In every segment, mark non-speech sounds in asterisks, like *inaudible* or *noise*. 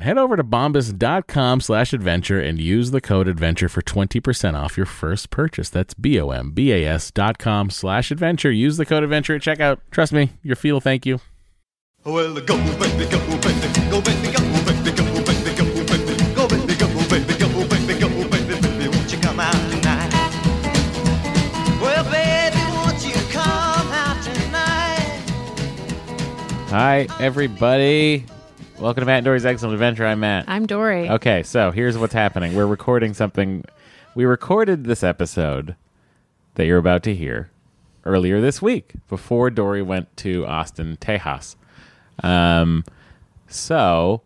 Head over to bombas.com slash adventure and use the code adventure for 20% off your first purchase. That's B-O-M-B-A-S dot com slash adventure. Use the code adventure at checkout. Trust me, your feet will thank you. Well, go, baby, go, baby, go, baby, go, baby, go, baby, go, baby, go, baby, go, baby, go, baby, go, baby, baby, won't you come out tonight? Well, baby, won't you come out tonight? Hi, everybody. Welcome to Matt and Dory's Excellent Adventure. I'm Matt. I'm Dory. Okay, so here's what's happening. We're recording something. We recorded this episode that you're about to hear earlier this week before Dory went to Austin, Tejas. Um, so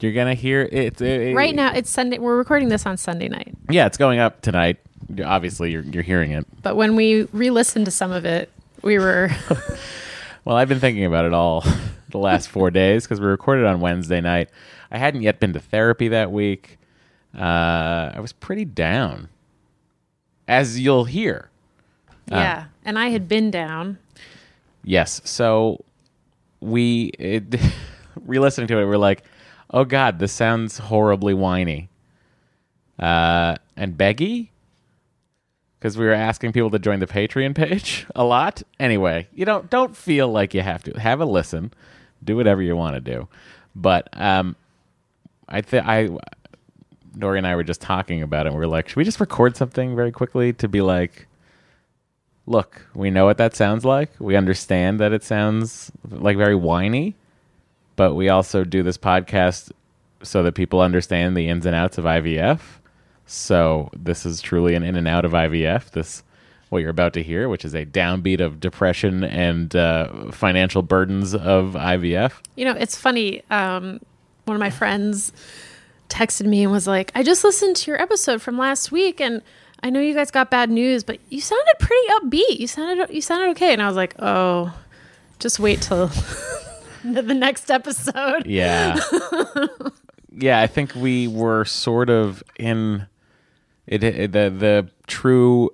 you're gonna hear it, it- Right now, it's Sunday. We're recording this on Sunday night. Yeah, it's going up tonight. Obviously, you're you're hearing it. But when we re-listened to some of it, we were *laughs* Well, I've been thinking about it all *laughs* the last four *laughs* days because we recorded on Wednesday night. I hadn't yet been to therapy that week. Uh, I was pretty down, as you'll hear. yeah. And I had been down. Yes. So we it, *laughs* re-listening to it, we're like, "Oh God, this sounds horribly whiny." Uh, and beggy, because we were asking people to join the Patreon page *laughs* a lot. Anyway, you don't don't feel like you have to have a listen, do whatever you want to do. But um, I think I, Dory and I were just talking about it. and We are like, should we just record something very quickly to be like, look, we know what that sounds like. We understand that it sounds like very whiny, but we also do this podcast so that people understand the ins and outs of IVF. So this is truly an in and out of IVF. This what you're about to hear, which is a downbeat of depression and uh, financial burdens of IVF. You know, it's funny. Um, one of my friends texted me and was like, "I just listened to your episode from last week, and I know you guys got bad news, but you sounded pretty upbeat. You sounded you sounded okay." And I was like, "Oh, just wait till *laughs* the next episode." Yeah. *laughs* yeah, I think we were sort of in it, it the the true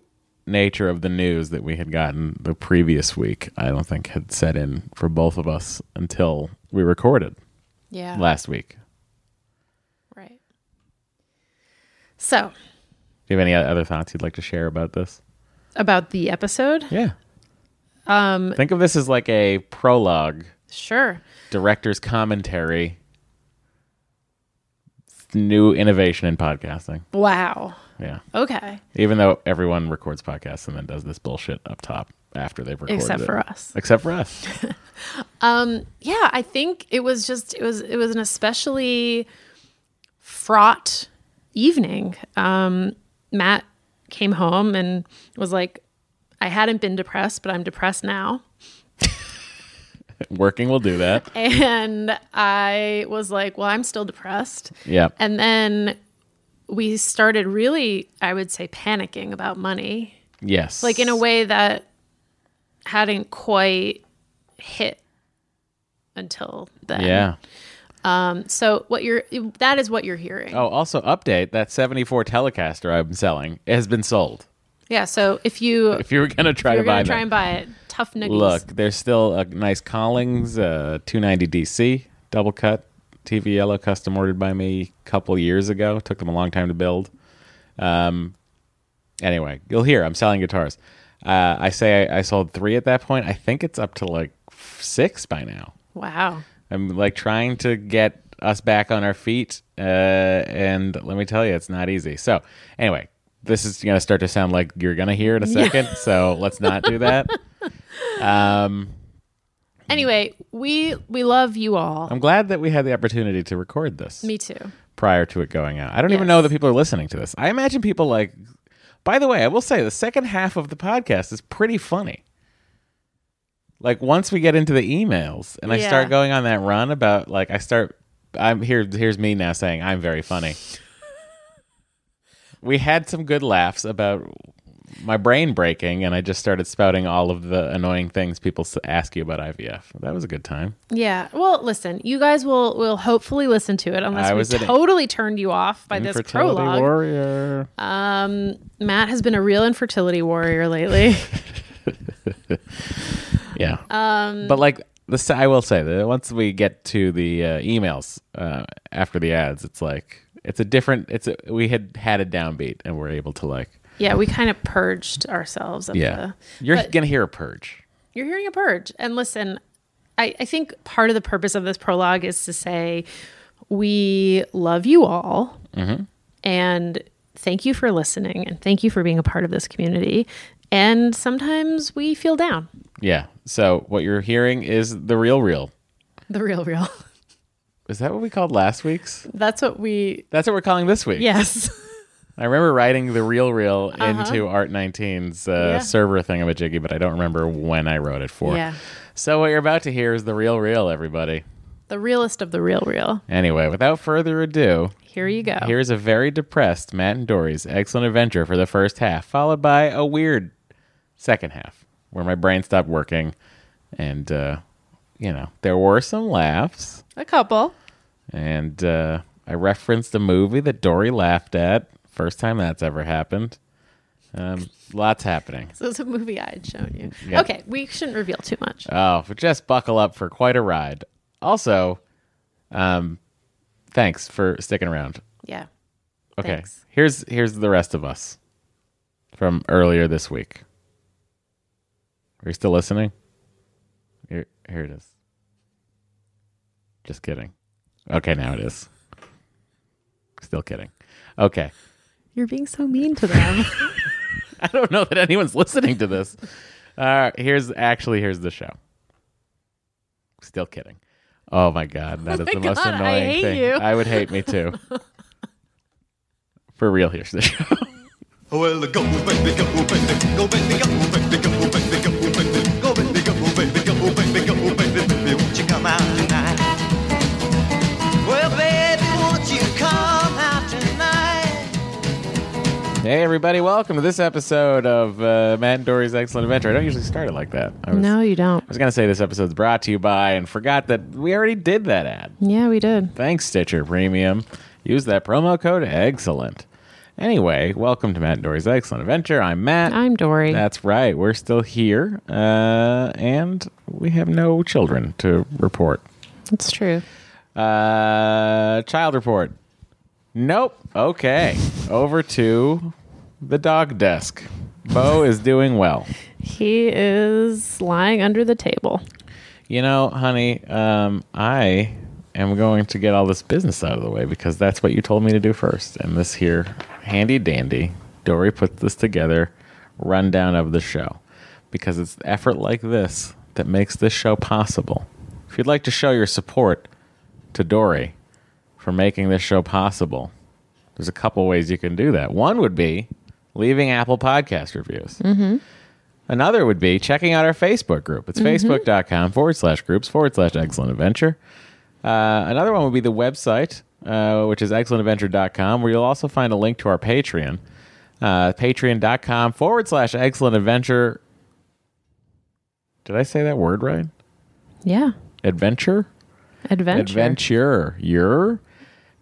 nature of the news that we had gotten the previous week. I don't think had set in for both of us until we recorded. Yeah. last week. Right. So, Do you have any other thoughts you'd like to share about this? about the episode? Yeah. Um, Think of this as like a prologue, Sure. director's commentary, new innovation in podcasting. Wow. Yeah. Okay. Even though everyone records podcasts and then does this bullshit up top after they've recorded Except it. for us. Except for us. *laughs* Yeah, I think it was just it was it was an especially fraught evening. Um, Matt came home and was like, "I hadn't been depressed, but I'm depressed now." *laughs* Working will do that. And I was like, "Well, I'm still depressed." Yeah. And then we started really, I would say, panicking about money, Yes. like in a way that hadn't quite hit until then. Yeah. Um, so what you're that is what you're hearing. Oh, also update that 74 Telecaster I'm selling has been sold. Yeah. So if you If you were going to try to buy try and buy it, tough. Look, there's still a nice Collings uh, 290 DC double cut TV yellow custom ordered by me a couple years ago. Took them a long time to build. Um, anyway, you'll hear I'm selling guitars. Uh, I say I, I sold three at that point. I think it's up to like six by now. Wow. I'm like trying to get us back on our feet, uh, and let me tell you, it's not easy. So, anyway, this is going to start to sound like you're going to hear in a second. so let's not do that. *laughs* Um, Anyway, we we love you all. I'm glad that we had the opportunity to record this Me too. prior to it going out. I don't even Yes. know that people are listening to this. I imagine people like. By the way, I will say the second half of the podcast is pretty funny. Like once we get into the emails and I Yeah. start going on that run about like I start I'm here here's me now saying I'm very funny. *laughs* we had some good laughs about my brain breaking and I just started spouting all of the annoying things people ask you about IVF. That was a good time. Yeah. Well, listen, you guys will will hopefully listen to it unless I we was an totally turned you off by this prologue. warrior. Um, Matt has been a real infertility warrior lately. *laughs* Yeah. Um, but like the I will say that once we get to the uh, emails uh, after the ads, it's like it's a different. It's a, we had had a downbeat and we're able to like yeah, we kind of purged ourselves of yeah. the You're gonna hear a purge. you're hearing a purge. And listen, I, I think part of the purpose of this prologue is to say we love you all mm-hmm. and thank you for listening and thank you for being a part of this community. And sometimes we feel down. Yeah. So what you're hearing is the real real. The real, real. Is that what we called last week's? That's what we, That's what we're calling this week. yes. I remember writing the real real into Art 19's uh, Uh-huh. Yeah. server thingamajiggy, but I don't remember when I wrote it for. Yeah. So what you're about to hear is the real real, everybody. The realest of the real, real. Anyway, without further ado, Here you go. Here's a very depressed Matt and Dory's excellent adventure for the first half, followed by a weird second half where my brain stopped working and, uh, you know, there were some laughs a couple. and uh, I referenced a movie that Dory laughed at. First time that's ever happened. Um, lots happening. So it's a movie I had shown you. Yeah. Okay, we shouldn't reveal too much. Oh, but just buckle up for quite a ride. Also, um, thanks for sticking around. Yeah. Okay. Thanks. Here's here's the rest of us from earlier this week. Are you still listening? Here here it is. Just kidding. Okay, now it is. Still kidding. Okay. You're being so mean to them. I don't know that anyone's listening to this. All right, here's actually here's the show. Still kidding. Oh my god, that is my the most God, I annoying hate thing. you. I would hate me too. For real, here's the show. Well, go, baby, go, baby, go, baby, go, baby, go, baby, go, baby, go, baby, go, baby, go, baby, go, baby, baby, Hey, everybody, welcome to this episode of uh, Matt and Dory's Excellent Adventure. I don't usually start it like that. I was, no, you don't. I was going to say this episode's brought to you by and forgot that we already did that ad. Yeah, we did. Thanks, Stitcher Premium. Use that promo code EXCELLENT. Anyway, welcome to Matt and Dory's Excellent Adventure. I'm Matt. I'm Dory. That's right. We're still here, uh, and we have no children to report. That's true. Uh, child report. Nope. Okay. Over to the dog desk. Bo is doing well. He is lying under the table. You know, honey, um, I am going to get all this business out of the way because that's what you told me to do first. And this here, handy dandy, Dory put this together, rundown of the show. Because it's effort like this that makes this show possible. If you'd like to show your support to Dory for making this show possible, there's a couple ways you can do that. One would be leaving Apple Podcast reviews. Another would be checking out our Facebook group. It's facebook.com forward slash groups forward slash excellent adventure. Uh, another one would be the website, uh, which is excellentadventure.com, where you'll also find a link to our Patreon. Uh, Patreon.com forward slash excellent adventure. Did I say that word right? Yeah. Adventure? Adventure. Adventure. You're?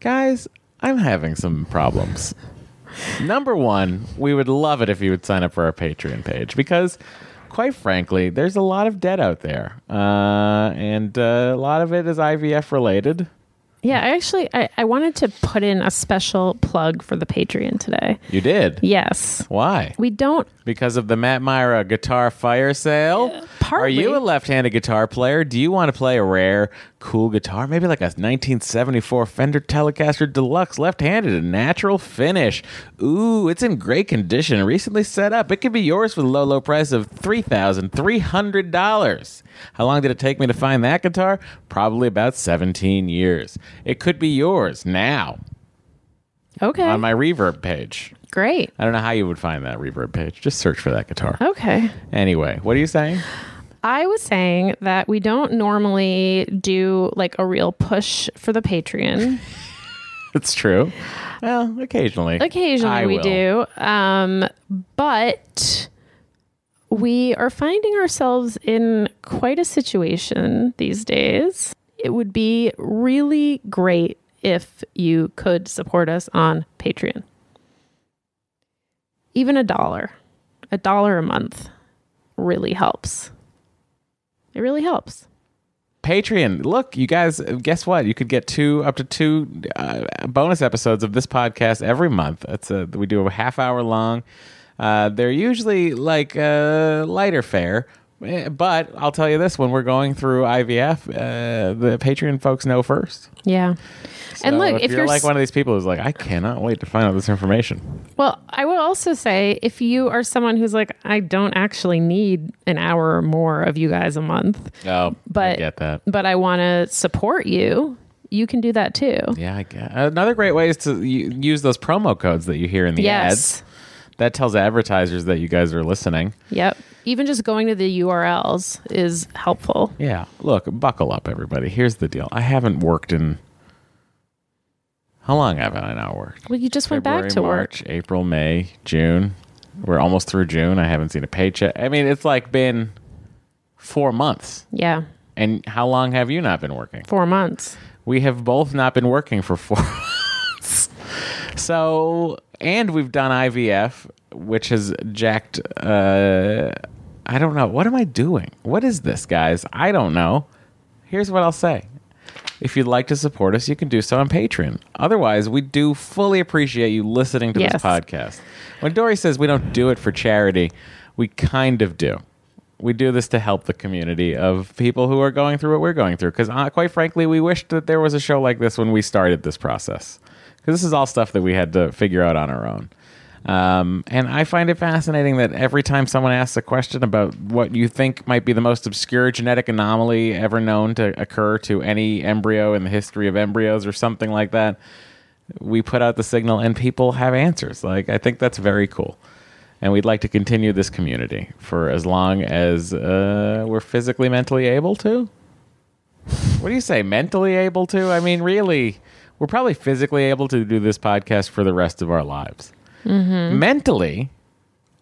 Guys, I'm having some problems. Number one, we would love it if you would sign up for our Patreon page because, quite frankly, there's a lot of debt out there. Uh, and uh, a lot of it is IVF related. Yeah, I actually I, I wanted to put in a special plug for the Patreon today. You did? Yes. Why? We don't Because of the Matt Mira uh, guitar fire sale? Are partly. you a left handed guitar player? Do you want to play a rare, cool guitar? Maybe like a 1974 Fender Telecaster Deluxe, left handed, a natural finish. Ooh, it's in great condition recently set up. It could be yours for the low, low price of $3,300. How long did it take me to find that guitar? Probably about 17 years. It could be yours now Okay. on my reverb page. Great. I don't know how you would find that reverb page. Just search for that guitar. Okay. Anyway, what are you saying? I was saying that we don't normally do like a real push for the Patreon. *laughs* It's true. Well, occasionally. Occasionally I we will. do. Um, but we are finding ourselves in quite a situation these days. It would be really great if you could support us on Patreon. Even a dollar, a dollar a month really helps. It really helps. Patreon. Look, you guys, guess what? You could get two, up to two uh, bonus episodes of this podcast every month. It's a, we do a half hour long. Uh, they're usually like uh, lighter fare. Eh, But I'll tell you this: when we're going through IVF, uh, the Patreon folks know first. Yeah. and look, if, if you're, you're like one of these people who's like, I cannot wait to find out this information. Well, I would also say if you are someone who's like, I don't actually need an hour or more of you guys a month, Oh, I But- get that. but I want to support you, you can do that too. Yeah, I get. Another great way is to use those promo codes that you hear in the Yes. ads. That tells advertisers that you guys are listening. Yep. Even just going to the URLs is helpful. Yeah. Look, buckle up, everybody. Here's the deal. I haven't worked in. How long haven't I not worked? Well, you just went back to work. March, April, May, June. We're almost through June. I haven't seen a paycheck. I mean, it's like been four months. Yeah. And how long have you not been working? Four months. We have both not been working for four *laughs* months. So, and we've done IVF, which has jacked. Uh, I don't know. What am I doing? What is this, guys? I don't know. Here's what I'll say. If you'd like to support us, you can do so on Patreon. Otherwise, we do fully appreciate you listening to this podcast. When Dory says we don't do it for charity, we kind of do. We do this to help the community of people who are going through what we're going through. Because, uh, quite frankly, we wished that there was a show like this when we started this process. Because this is all stuff that we had to figure out on our own. Um, and I find it fascinating that every time someone asks a question about what you think might be the most obscure genetic anomaly ever known to occur to any embryo in the history of embryos or something like that, we put out the signal and people have answers. Like, I think that's very cool. And we'd like to continue this community for as long as uh, we're physically, mentally able to. What do you say? Mentally able to? I mean, really, we're probably physically able to do this podcast for the rest of our lives. Mentally,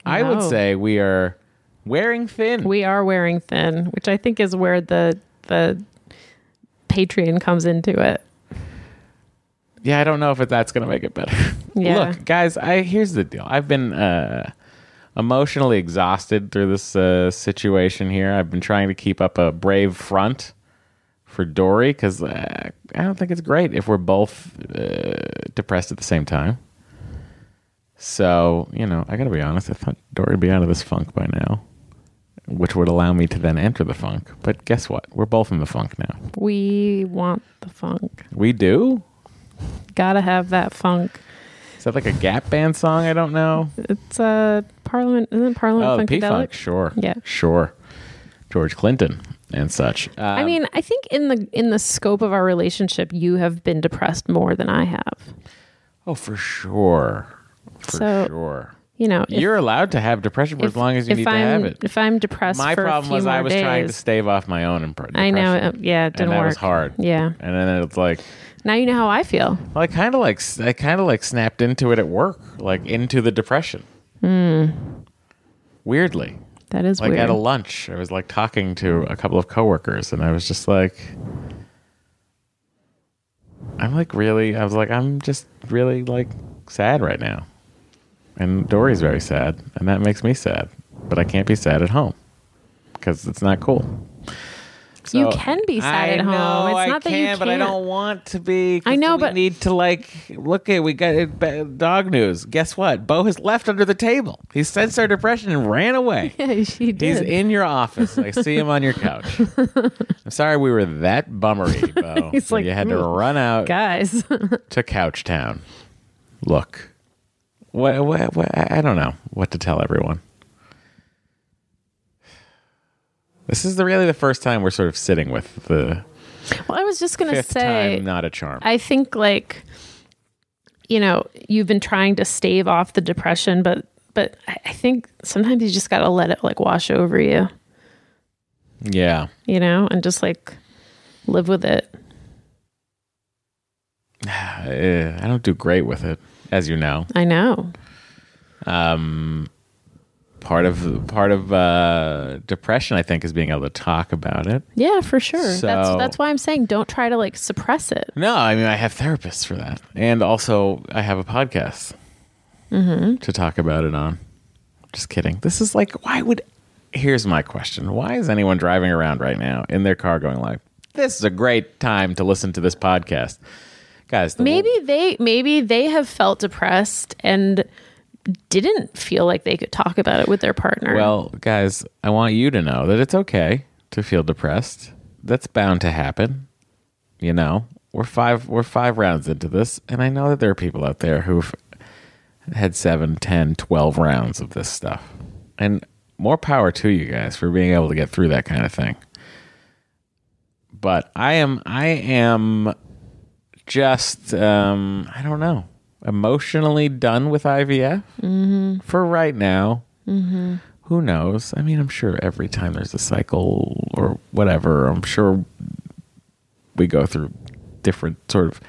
I would say we are wearing thin. We are wearing thin, which I think is where the the Patreon comes into it. yeah, I don't know if that's going to make it better. *laughs* Yeah. Look, guys, I here's the deal. I've been uh, emotionally exhausted through this uh, situation here. I've been trying to keep up a brave front for Dory because uh, I don't think it's great if we're both uh, depressed at the same time. So, you know, I got to be honest. I thought Dory would be out of this funk by now, which would allow me to then enter the funk. But guess what? We're both in the funk now. We want the funk. We do? Gotta have that funk. Is that like a Gap Band song? I don't know. It's a Parliament, isn't Parliament Oh, Funkadelic? Funk. Sure. Yeah. Sure. George Clinton and such. I Um, mean, I think in the in the scope of our relationship, you have been depressed more than I have. oh, for sure. For So, sure. You know, if, You're allowed to have depression for as long as you need I'm, to have it. If I'm depressed, My for a problem was I was trying to stave off my own depression. I know, uh, yeah, it didn't and that work. was hard. Yeah. And then it's like, Now you know how I feel. well, I kind of like, I kind of like snapped into it at work, like into the depression. Weirdly, That is like weird. at a lunch, I was like talking to a couple of coworkers, and I was just like, I'm like really, I was like, I'm just really like sad right now, and Dory's very sad, and that makes me sad, but I can't be sad at home because it's not cool. You can be sad I at home. know It's I not that you can, but I don't want to be. I know, we but- need to like look at. We got uh, it, dog news. Guess what? Bo has left under the table. He sensed our depression and ran away. *laughs* Yeah, she did. He's in your office. I see him on your couch. *laughs* I'm sorry we were that bummery, *laughs* Bo. He's like, you had to mm, run out Guys, to Couch Town. Look, what, what, what? I I don't know what to tell everyone. This is the, really the first time we're sort of sitting with the well, I was just gonna fifth say, time not a charm. I think like, you know, you've been trying to stave off the depression, but but I think sometimes you just gotta let it like wash over you, yeah, you know, and just like live with it. *sighs* Eh, I don't do great with it, as you know. I know. Um, part of part of uh, depression, I think, is being able to talk about it. Yeah, for sure. that's So- that's why I'm saying don't try to like suppress it. No, I mean I have therapists for that, and also I have a podcast to talk about it on. Just kidding. This is like, why would? Here's my question: Why is anyone driving around right now in their car going like, "This is a great time to listen to this podcast"? Guys, the Maybe they maybe they have felt depressed and didn't feel like they could talk about it with their partner. Well, guys, I want you to know that it's okay to feel depressed. That's bound to happen. You know, we're five we're five rounds into this, and I know that there are people out there who've had seven, ten, twelve rounds of this stuff. And more power to you guys for being able to get through that kind of thing. But I am I am just um I don't know, emotionally done with IVF for right now. Who knows? I mean, I'm sure every time there's a cycle or whatever, I'm sure we go through different sort of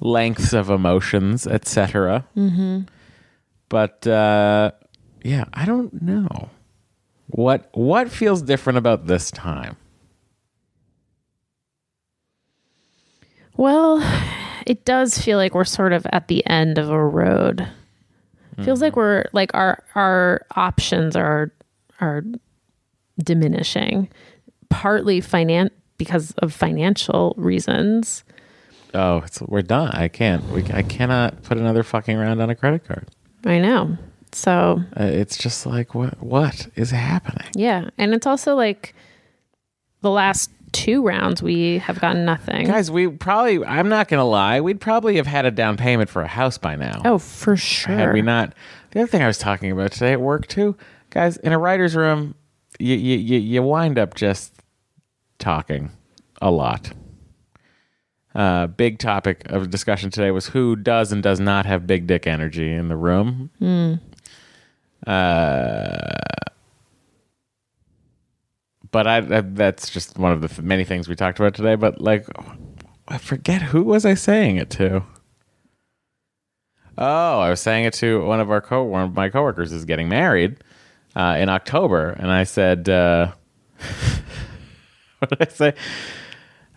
lengths of emotions, etc. Mm-hmm. But uh, yeah, I don't know what what feels different about this time. Well, it does feel like we're sort of at the end of a road. Feels like we're like our our options are are diminishing, partly finan because of financial reasons. Oh, it's, we're done. I can't. We, I cannot put another fucking round on a credit card. I know. So Uh, it's just like what what is happening? yeah, and it's also like the last two rounds we have gotten nothing. Guys, we probably, I'm not going to lie, we'd probably have had a down payment for a house by now. oh, for sure. Had we not. The other thing I was talking about today at work, too, guys, in a writer's room, you, you, you, you wind up just talking a lot. Uh, big topic of discussion today was who does and does not have big dick energy in the room. Uh, but I, I that's just one of the many things we talked about today. But like, I forget who was I saying it to. Oh, I was saying it to one of our co one of my coworkers is getting married uh, in October, and I said, uh, *laughs* "What did I say?"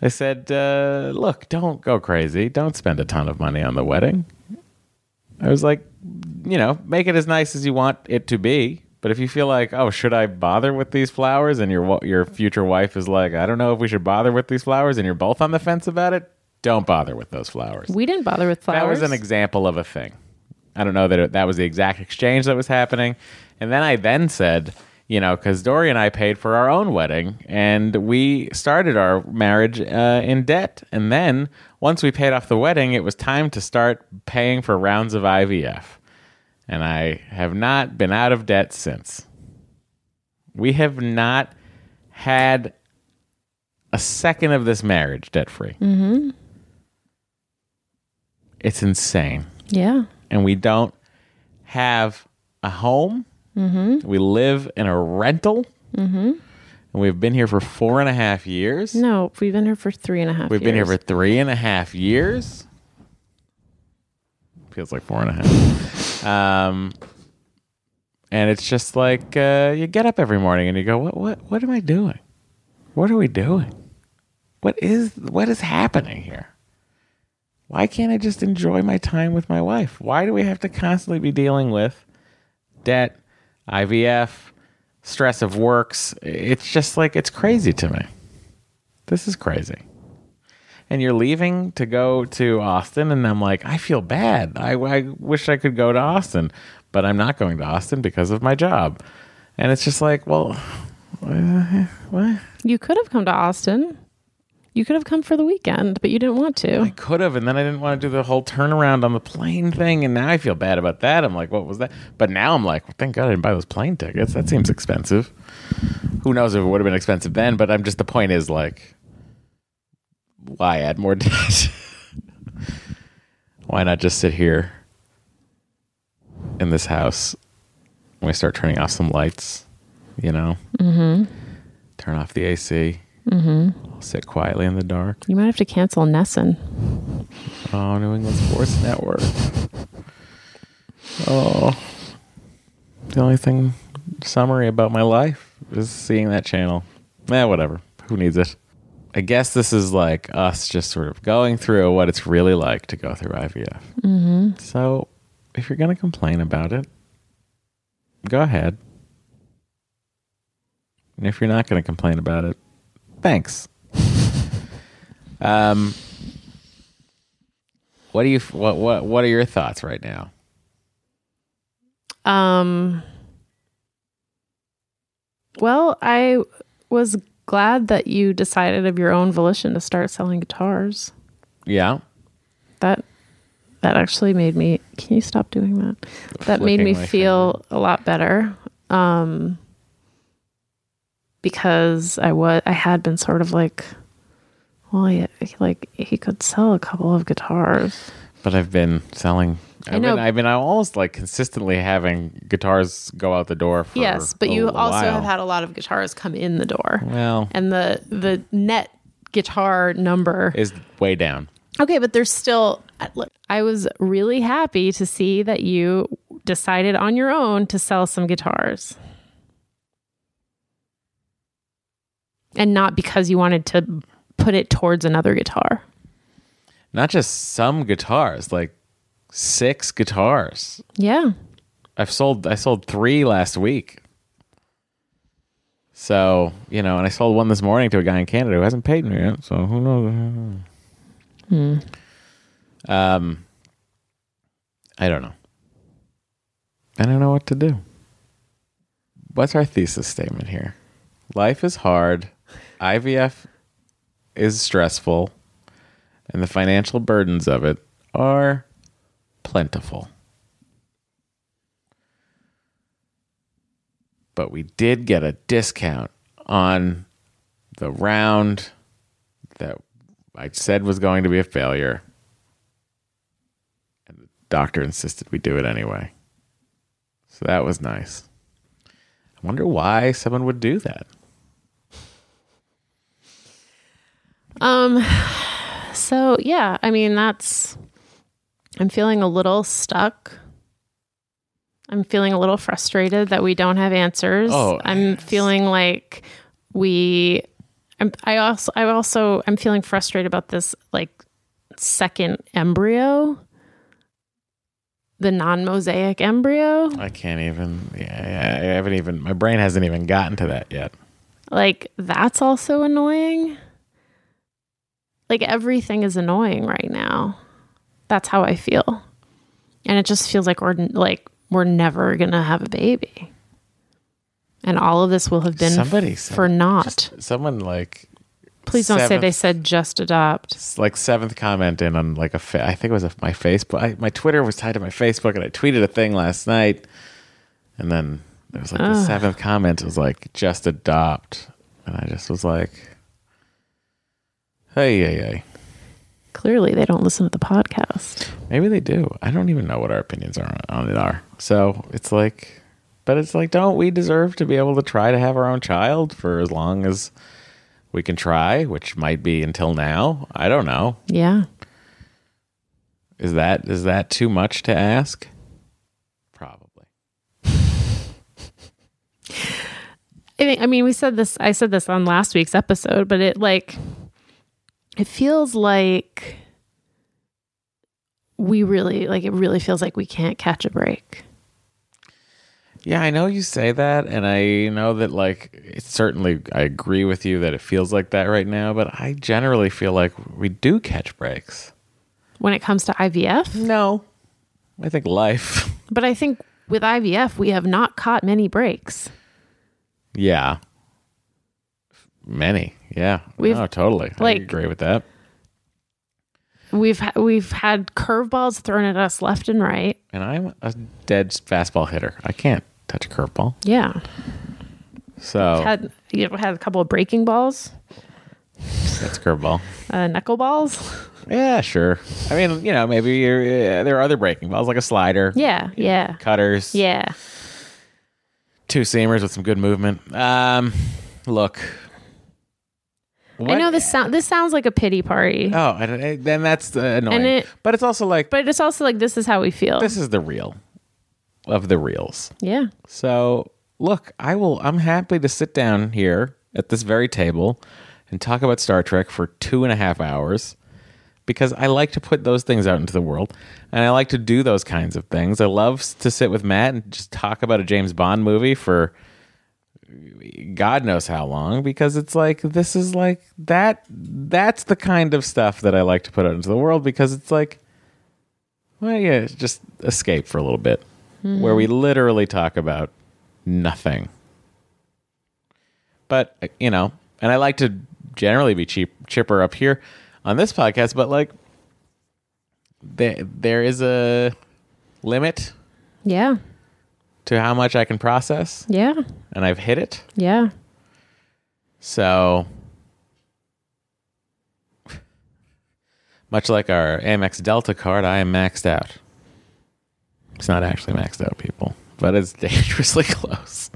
I said, uh, "Look, don't go crazy. Don't spend a ton of money on the wedding." I was like, you know, make it as nice as you want it to be. But if you feel like, oh, should I bother with these flowers, and your your future wife is like, I don't know if we should bother with these flowers, and you're both on the fence about it, don't bother with those flowers. We didn't bother with flowers. That was an example of a thing. I don't know that it, that was the exact exchange that was happening. And then I then said, you know, because Dory and I paid for our own wedding, and we started our marriage uh, in debt. And then once we paid off the wedding, it was time to start paying for rounds of IVF. And I have not been out of debt since. We have not had a second of this marriage debt free. Mm-hmm. It's insane yeah. and we don't have a home. Mm-hmm. We live in a rental. Mm-hmm. And we've been here for four and a half years. No, we've been here for three and a half. We've been here for three and a half years. Feels like four and a half. Um, and it's just like uh, you get up every morning and you go, "What? What? What am I doing? What are we doing? What is? What is happening here? Why can't I just enjoy my time with my wife? Why do we have to constantly be dealing with debt, IVF, stress of works? It's just like it's crazy to me. This is crazy and you're leaving to go to Austin, and I'm like, I feel bad. I, I wish I could go to Austin, but I'm not going to Austin because of my job. And it's just like, well, what? You could have come to Austin. You could have come for the weekend, but you didn't want to. I could have, and then I didn't want to do the whole turnaround on the plane thing, and now I feel bad about that. I'm like, what was that? But now I'm like, well, thank God I didn't buy those plane tickets. That seems expensive. Who knows if it would have been expensive then? But I'm just the point is like, why add more *laughs* debt? why not just sit here in this house when we start turning off some lights? You know, mm-hmm. turn off the AC. Mm-hmm. Sit quietly in the dark. You might have to cancel NESN. Oh, New England Sports Network. Oh, the only thing summery about my life is seeing that channel. Eh, whatever. Who needs it? I guess this is like us just sort of going through what it's really like to go through IVF. Mm-hmm. So, if you're going to complain about it, go ahead. And if you're not going to complain about it, thanks. *laughs* um, what do you what what what are your thoughts right now? Um. Well, I was glad that you decided of your own volition to start selling guitars. Yeah, That that actually made me. Can you stop doing that? That made me feel a lot better. Um. Because I was, I had been sort of like, well, yeah, like he could sell a couple of guitars. but I've been selling. Know. Been, I've been almost like consistently having guitars go out the door. For yes, but you also while. have had a lot of guitars come in the door. well and the the net guitar number is way down. okay but there's still uh, look i was really happy to see that you decided on your own to sell some guitars and not because you wanted to put it towards another guitar Not just some guitars, like six guitars. yeah I've sold I sold three last week. So, you know, and I sold one this morning to a guy in Canada who hasn't paid me yet, so who knows? Um I don't know. I don't know what to do. What's our thesis statement here? Life is hard. IVF is stressful, and the financial burdens of it are plentiful. but we did get a discount on the round that I said was going to be a failure. And the doctor insisted we do it anyway. So that was nice. I wonder why someone would do that. um *sighs* so yeah i mean that's i'm feeling a little stuck i'm feeling a little frustrated that we don't have answers Oh, i'm feeling like we I'm, i also i also i'm feeling frustrated about this like second embryo the non-mosaic embryo. I can't even. Yeah, I haven't even. My brain hasn't even gotten to that yet. Like that's also annoying. Like everything is annoying right now. That's how I feel. And it just feels like we're like we're never going to have a baby. And all of this will have been Somebody said- for naught. Someone like Please don't say seventh- they said just adopt. like seventh comment in on like a fa- I think it was a, my Facebook. I, my Twitter was tied to my Facebook, and I tweeted a thing last night, and then there was like the Ugh. seventh comment was like just adopt, and I just was like, hey, hey, hey. Clearly, they don't listen to the podcast. Maybe they do. I don't even know what our opinions are on it are. So it's like, but it's like, don't we deserve to be able to try to have our own child for as long as we can try, which might be until now. I don't know. Yeah. Is that is that too much to ask? Probably. *laughs* I mean, I mean, we said this. I said this on last week's episode, but it like it feels like we really like it. Really feels like we can't catch a break. Yeah, I know you say that, and I know that like it's certainly I agree with you that it feels like that right now, but I generally feel like we do catch breaks. when it comes to IVF. No. I think life. *laughs* But I think with IVF, we have not caught many breaks. Yeah. Many. Yeah. We've- oh, totally. I like- agree with that. We've ha- we've had curveballs thrown at us left and right. And I'm a dead fastball hitter. I can't touch a curveball. Yeah, So had you know, had a couple of breaking balls, that's curveball. uh, knuckle balls. Yeah, sure. I mean, you know, maybe you're, uh, there are other breaking balls like a slider, Yeah, yeah, cutters, yeah. two seamers with some good movement. Um, look. I know this sound. This sounds like a pity party, Oh, eh, then that's uh, annoying. And it- but it's also like but it's also like this is how we feel. this is the real of the reels. yeah, So, look, I will I'm happy to sit down here at this very table and talk about Star Trek for two and a half hours because I like to put those things out into the world and I like to do those kinds of things. I love to sit with Matt and just talk about a James Bond movie for God knows how long because it's like this is like that that's the kind of stuff that I like to put out into the world because it's like well yeah just escape for a little bit where we literally talk about nothing. But you know and I like to generally be cheap chipper up here on this podcast but like there there is a limit yeah, to how much I can process yeah, and I've hit it yeah. So, much like our Amex Delta card, I am maxed out. It's not actually maxed out, people, but it's *laughs* dangerously close.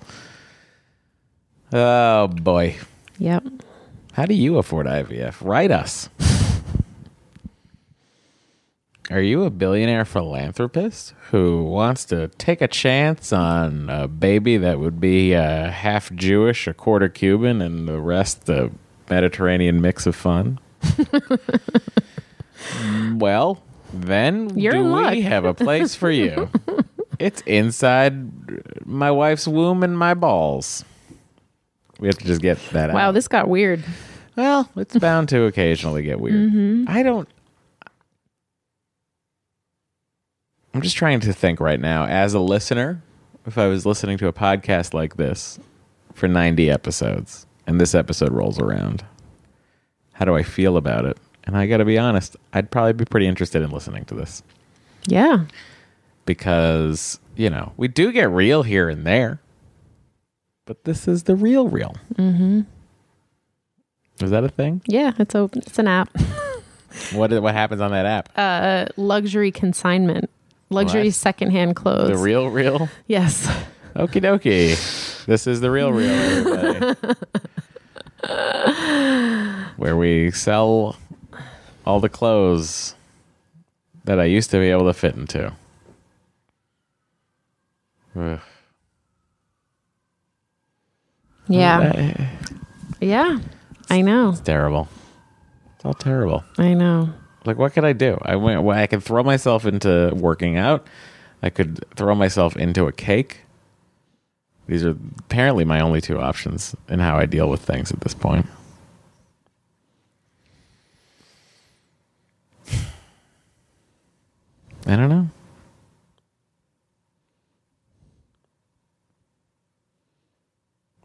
Oh boy. Yep. How do you afford IVF? Write us. *laughs* Are you a billionaire philanthropist who wants to take a chance on a baby that would be uh, half Jewish, a quarter Cuban, and the rest the Mediterranean mix of fun? *laughs* well, then You're do we have a place for you? *laughs* it's inside my wife's womb and my balls. We have to just get that out. Wow, this got weird. Well, it's bound to occasionally get weird. I don't. I'm just trying to think right now as a listener, if I was listening to a podcast like this for 90 episodes and this episode rolls around, how do I feel about it? And I got to be honest, I'd probably be pretty interested in listening to this Yeah. because, you know, we do get real here and there, but this is the real real. Mm-hmm. Is that a thing? Yeah, it's open. It's an app. *laughs* What what happens on that app? Uh, luxury consignment, luxury What? secondhand clothes. the real real. yes. Okie dokie. This is the real real, everybody. *laughs* Where we sell all the clothes that I used to be able to fit into. Ugh. Yeah. Yeah. I know. terrible. It's all terrible. I know. Like, what could I do? I went. Well, I could throw myself into working out. I could throw myself into a cake. These are apparently my only two options in how I deal with things at this point. I don't know.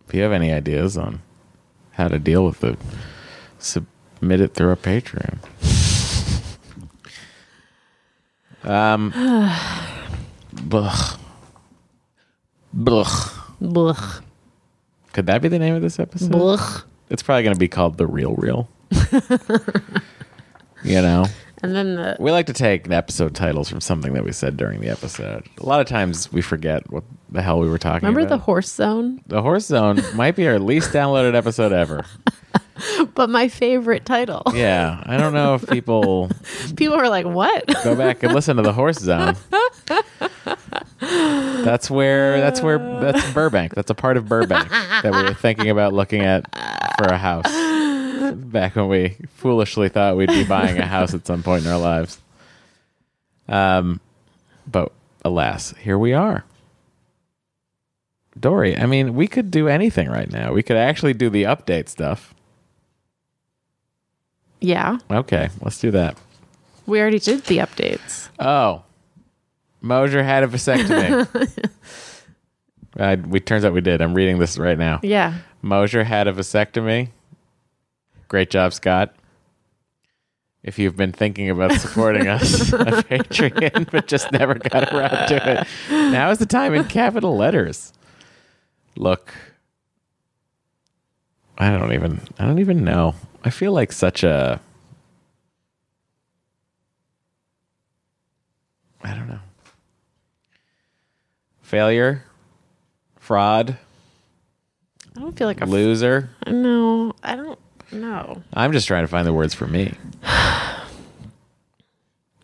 If you have any ideas on how to deal with it, submit it through our Patreon. Um, blech. Blech. Blech. Could that be the name of this episode? Blech. It's probably going to be called The Real Real. *laughs* you know? And then the We like to take episode titles from something that we said during the episode. A lot of times we forget what the hell we were talking about. remember the horse zone? the Horse Zone might be our least downloaded episode ever. *laughs* *laughs* But my favorite title. Yeah. I don't know if people *laughs* People were like, "What?" go back and listen to the Horse Zone. That's where that's where that's Burbank. That's a part of Burbank that we were thinking about looking at for a house. Back when we foolishly thought we'd be buying a house at some point in our lives. Um but alas, here we are. Dory, I mean, we could do anything right now. We could actually do the update stuff. Yeah, Okay, let's do that. we already did the updates. Oh, Mosier had a vasectomy. *laughs* uh, we turns out we did. I'm reading this right now. Yeah, Mosier had a vasectomy. Great job, Scott. If you've been thinking about supporting us *laughs* on Patreon, but just never got around to it, now is the time in capital letters. Look, I don't even. I don't even know. I feel like such a. I don't know. Failure, fraud, I don't feel like a loser. no. I don't know. I'm just trying to find the words for me. *sighs*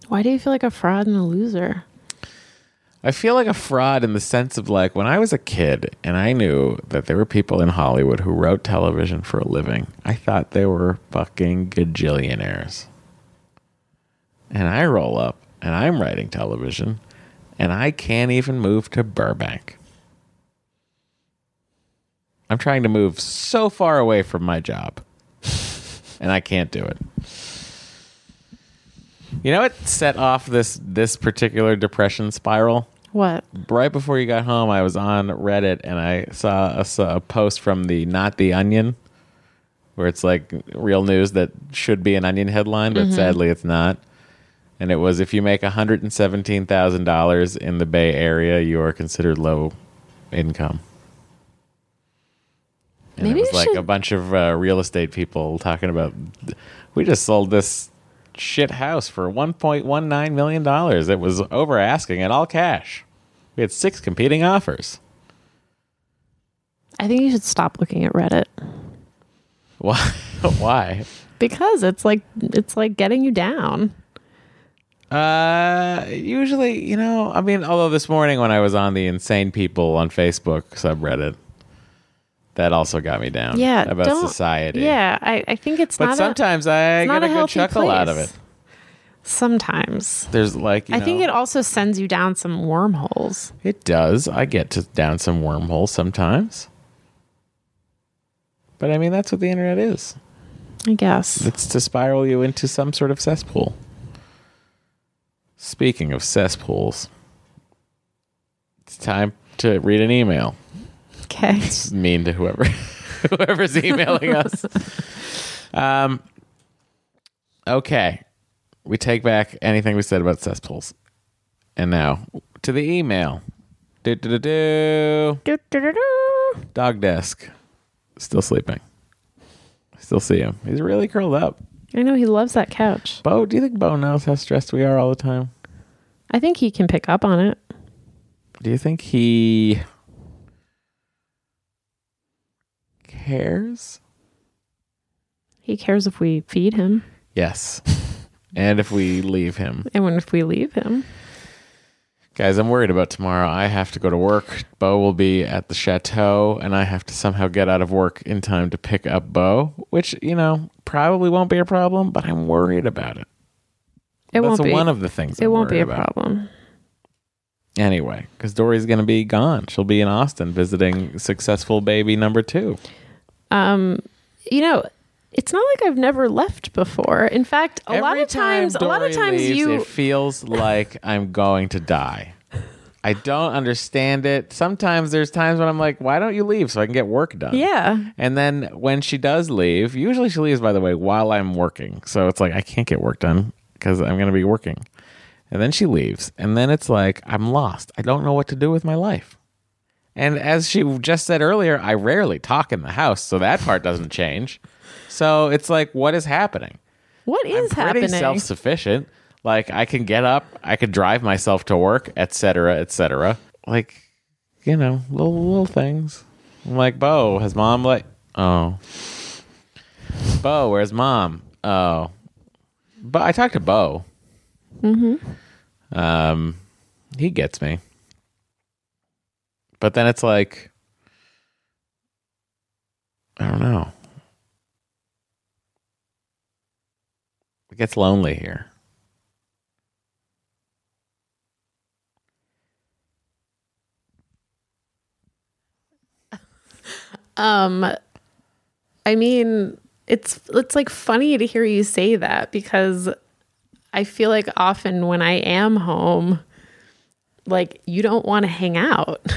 Why do you feel like a fraud and a loser? I feel like a fraud in the sense of like when I was a kid and I knew that there were people in Hollywood who wrote television for a living, I thought they were fucking gajillionaires. And I roll up and I'm writing television and I can't even move to Burbank. I'm trying to move so far away from my job and I can't do it. You know what set off this this particular depression spiral? What? Right before you got home, I was on Reddit and I saw a, a post from the Not the Onion, where it's like real news that should be an Onion headline, but sadly it's not. And it was if you make one hundred and seventeen thousand dollars in the Bay Area, you are considered low income. And Maybe it was like should- a bunch of uh, real estate people talking about we just sold this shit house for 1.19 million dollars. It was over asking and all cash. We had six competing offers. I think you should stop looking at Reddit Why? *laughs* Why? because it's like it's like getting you down. Uh, usually, you know, I mean, although this morning when I was on the insane people on Facebook subreddit, that also got me down. Yeah, about society. Yeah, I, I think it's but not. sometimes I get a, a good chuckle out of it. sometimes. There's like, you I think it also sends you down some wormholes. It does. I get to down some wormholes sometimes. But I mean, that's what the internet is. I guess. It's to spiral you into some sort of cesspool. Speaking of cesspools, it's time to read an email. Okay. It's *laughs* mean to whoever *laughs* whoever's emailing us. Um okay. We take back anything we said about cesspools. And now to the email. Do do do do. Dog desk. Still sleeping. Still see him. He's really curled up. I know he loves that couch. Bo, do you think Bo knows how stressed we are all the time? I think he can pick up on it. Do you think he cares? He cares if we feed him Yes. *laughs* and if we leave him. and when if we leave him. Guys, I'm worried about tomorrow. I have to go to work. Bo will be at the chateau, and I have to somehow get out of work in time to pick up Bo, which, you know, probably won't be a problem, but I'm worried about it. It That's won't be. one of the things it I'm won't be a about. problem. Anyway, because Dory's going to be gone. She'll be in Austin visiting successful baby number two. Um, You know, it's not like I've never left before. In fact, a lot Every of times, time a lot of times leaves, you It feels like I'm going to die. I don't understand it. Sometimes there's times when I'm like, why don't you leave so I can get work done? Yeah. And then when she does leave, usually she leaves, by the way, while I'm working. So it's like, I can't get work done because I'm going to be working. And then she leaves. And then it's like, I'm lost. I don't know what to do with my life. And as she just said earlier, I rarely talk in the house. So that part doesn't change. So it's like, what is happening? What is I'm pretty happening? self sufficient. Like I can get up, I can drive myself to work, etc., etc. Like, you know, little little things. I'm like, Bo, has mom like oh. Bo, where's mom? Oh. But I talked to Bo. Mm-hmm. Um he gets me. But then it's like I don't know. It gets lonely here. Um, I mean, it's it's like funny to hear you say that because I feel like often when I am home, like you don't want to hang out. *laughs*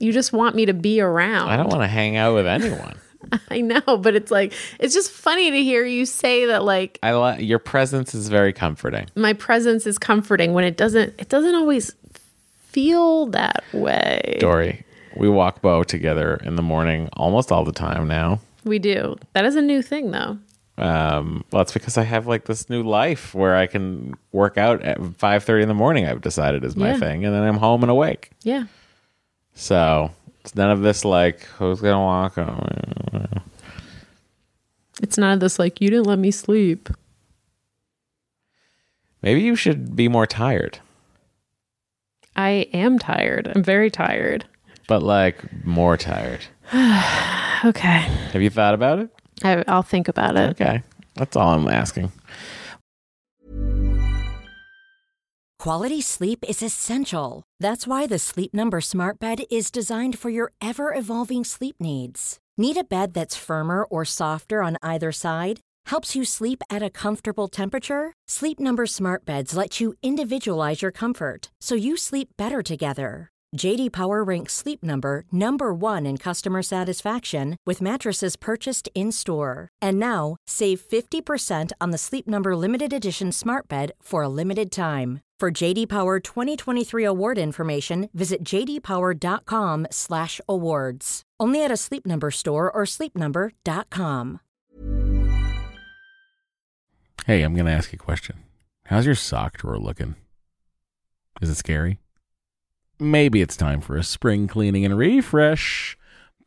You just want me to be around. I don't want to hang out with anyone. *laughs* I know, but it's like it's just funny to hear you say that like I li- your presence is very comforting. my presence is comforting when it doesn't it doesn't always feel that way. Dory, we walk Bo together in the morning almost all the time now. We do. That is a new thing though. Um, well, it's because I have like this new life where I can work out at five thirty in the morning. I've decided is my Yeah. thing, and then I'm home and awake. Yeah. So it's none of this like who's gonna walk. home? It's none of this like you didn't let me sleep. Maybe you should be more tired, I am tired. I'm very tired. but like more tired. *sighs* Okay. Have you thought about it? I, I'll think about it. Okay, that's all I'm asking. Quality sleep is essential. That's why the Sleep Number Smart Bed is designed for your ever evolving sleep needs. Need a bed that's firmer or softer on either side? Helps you sleep at a comfortable temperature? Sleep Number Smart Beds let you individualize your comfort so you sleep better together. JD Power ranks Sleep Number number 1 in customer satisfaction with mattresses purchased in-store. And now, save 50% on the Sleep Number limited edition Smart Bed for a limited time. For JD Power 2023 award information, visit jdpower.com/awards. Only at a Sleep Number store or sleepnumber.com. Hey, I'm gonna ask you a question. How's your sock drawer looking? Is it scary? Maybe it's time for a spring cleaning and refresh.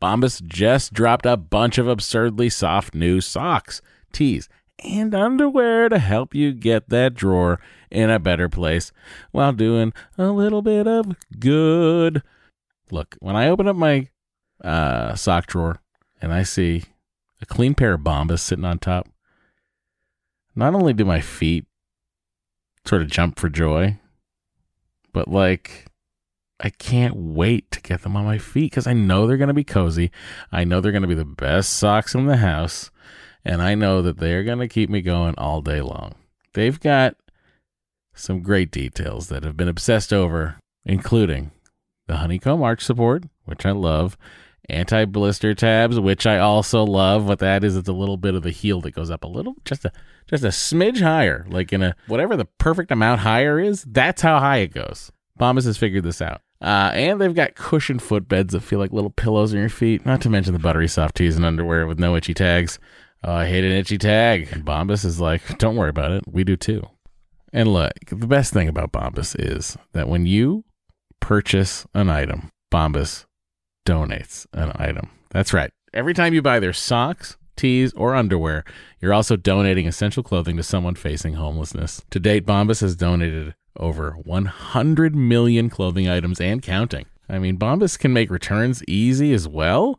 Bombas just dropped a bunch of absurdly soft new socks, tees, and underwear to help you get that drawer in a better place while doing a little bit of good. Look, when I open up my uh, sock drawer and I see a clean pair of Bombas sitting on top, not only do my feet sort of jump for joy, but like I can't wait to get them on my feet because I know they're going to be cozy. I know they're going to be the best socks in the house. And I know that they're going to keep me going all day long. They've got some great details that have been obsessed over, including the honeycomb arch support, which I love, anti blister tabs, which I also love. What that is, it's a little bit of the heel that goes up a little, just a just a smidge higher, like in a whatever the perfect amount higher is. That's how high it goes. Bombas has figured this out. Uh, and they've got cushioned footbeds that feel like little pillows on your feet. Not to mention the buttery soft tees and underwear with no itchy tags. Oh, I hate an itchy tag. And Bombas is like, don't worry about it. We do too. And look, the best thing about Bombas is that when you purchase an item, Bombas donates an item. That's right. Every time you buy their socks, tees, or underwear, you're also donating essential clothing to someone facing homelessness. To date, Bombas has donated over 100 million clothing items and counting. I mean, Bombas can make returns easy as well.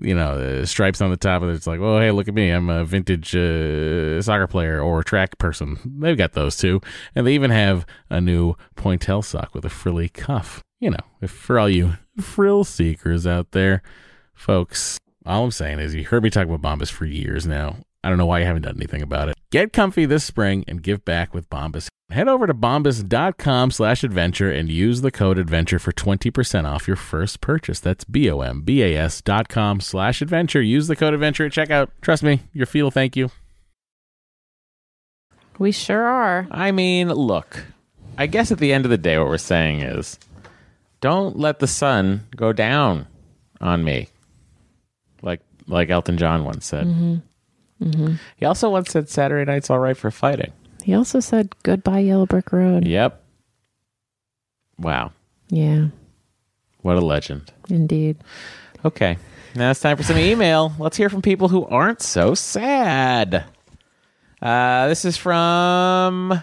you know, stripes on the top of it. It's like, oh, hey, look at me. I'm a vintage uh, soccer player or track person. They've got those too. And they even have a new pointelle sock with a frilly cuff. You know, if for all you frill seekers out there, folks, all I'm saying is you heard me talk about Bombas for years now. I don't know why you haven't done anything about it. Get comfy this spring and give back with Bombas. Head over to bombas.com slash adventure and use the code adventure for 20% off your first purchase. That's B-O-M-B-A-S dot com slash adventure. Use the code adventure at checkout. Trust me, your feel thank you. We sure are. I mean, look, I guess at the end of the day, what we're saying is don't let the sun go down on me. Like, like Elton John once said. Mm-hmm. He also once said Saturday night's all right for fighting. He also said goodbye, Yellow Brick Road. Yep. Wow. Yeah, What a legend. indeed. Okay. Now it's time for some email. Let's hear from people who aren't so sad. Uh, this is from.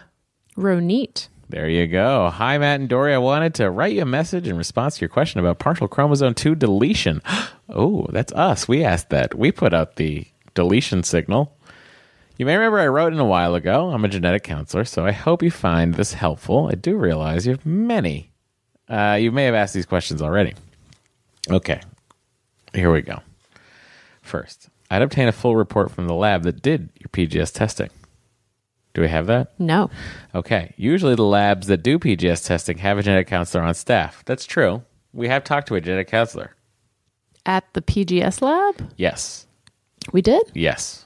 Ronit. There you go. Hi, Matt and Dory. I wanted to write you a message in response to your question about partial chromosome 2 deletion. *gasps* oh, that's us. We asked that. We put out the deletion signal. You may remember I wrote in a while ago. I'm a genetic counselor, so I hope you find this helpful. I do realize you have many. Uh, you may have asked these questions already. Okay, here we go. First, I'd obtain a full report from the lab that did your PGS testing. Do we have that? No. Okay. Usually the labs that do PGS testing have a genetic counselor on staff. That's true. We have talked to a genetic counselor. At the PGS lab? Yes. We did? Yes.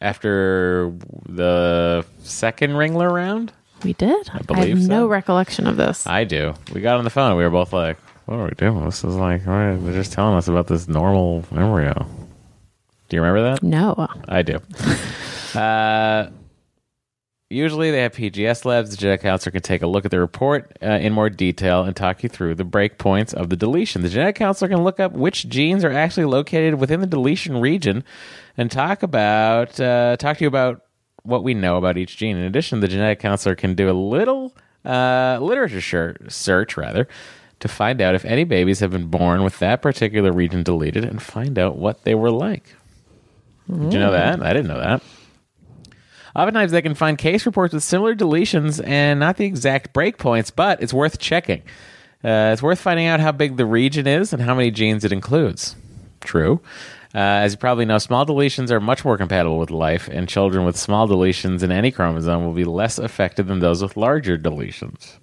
After the second Ringler round? We did? I, believe have so. no recollection of this. I do. We got on the phone. We were both like, what are we doing? This is like, all right, they're just telling us about this normal embryo. Do you remember that? no. I do. *laughs* uh, usually they have PGS labs. The genetic counselor can take a look at the report uh, in more detail and talk you through the breakpoints of the deletion. The genetic counselor can look up which genes are actually located within the deletion region and talk about uh, talk to you about what we know about each gene. In addition, the genetic counselor can do a little uh, literature search, rather, to find out if any babies have been born with that particular region deleted and find out what they were like. Did you know that? I didn't know that. Oftentimes, they can find case reports with similar deletions and not the exact breakpoints, but it's worth checking. Uh, it's worth finding out how big the region is and how many genes it includes. True. Uh, as you probably know, small deletions are much more compatible with life, and children with small deletions in any chromosome will be less affected than those with larger deletions.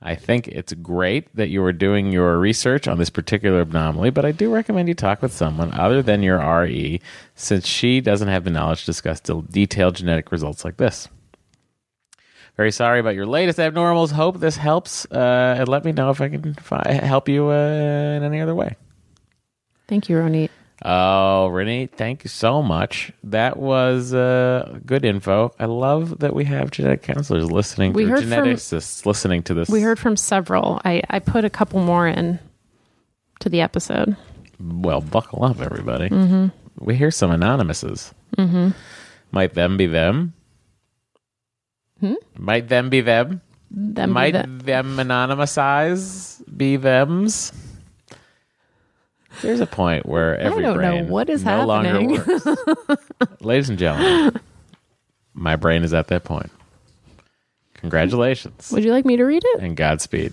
I think it's great that you are doing your research on this particular anomaly, but I do recommend you talk with someone other than your RE since she doesn't have the knowledge to discuss detailed genetic results like this. Very sorry about your latest abnormals. Hope this helps, uh, and let me know if I can fi- help you uh, in any other way. Thank you, Ronit. Oh, Renee, thank you so much. That was uh, good info. I love that we have genetic counselors listening, We heard from- geneticists listening to this. We heard from several. I, I put a couple more in to the episode. Well, buckle up, everybody. Mm-hmm. We hear some anonymouses. Mm-hmm. Might them be them? Hmm? Might them be them? Them be Might them anonymousize be thems? There's a point where every don't know brain what is no happening. longer works. Ladies and gentlemen, my brain is at that point. Congratulations Would you like me to read it? and Godspeed.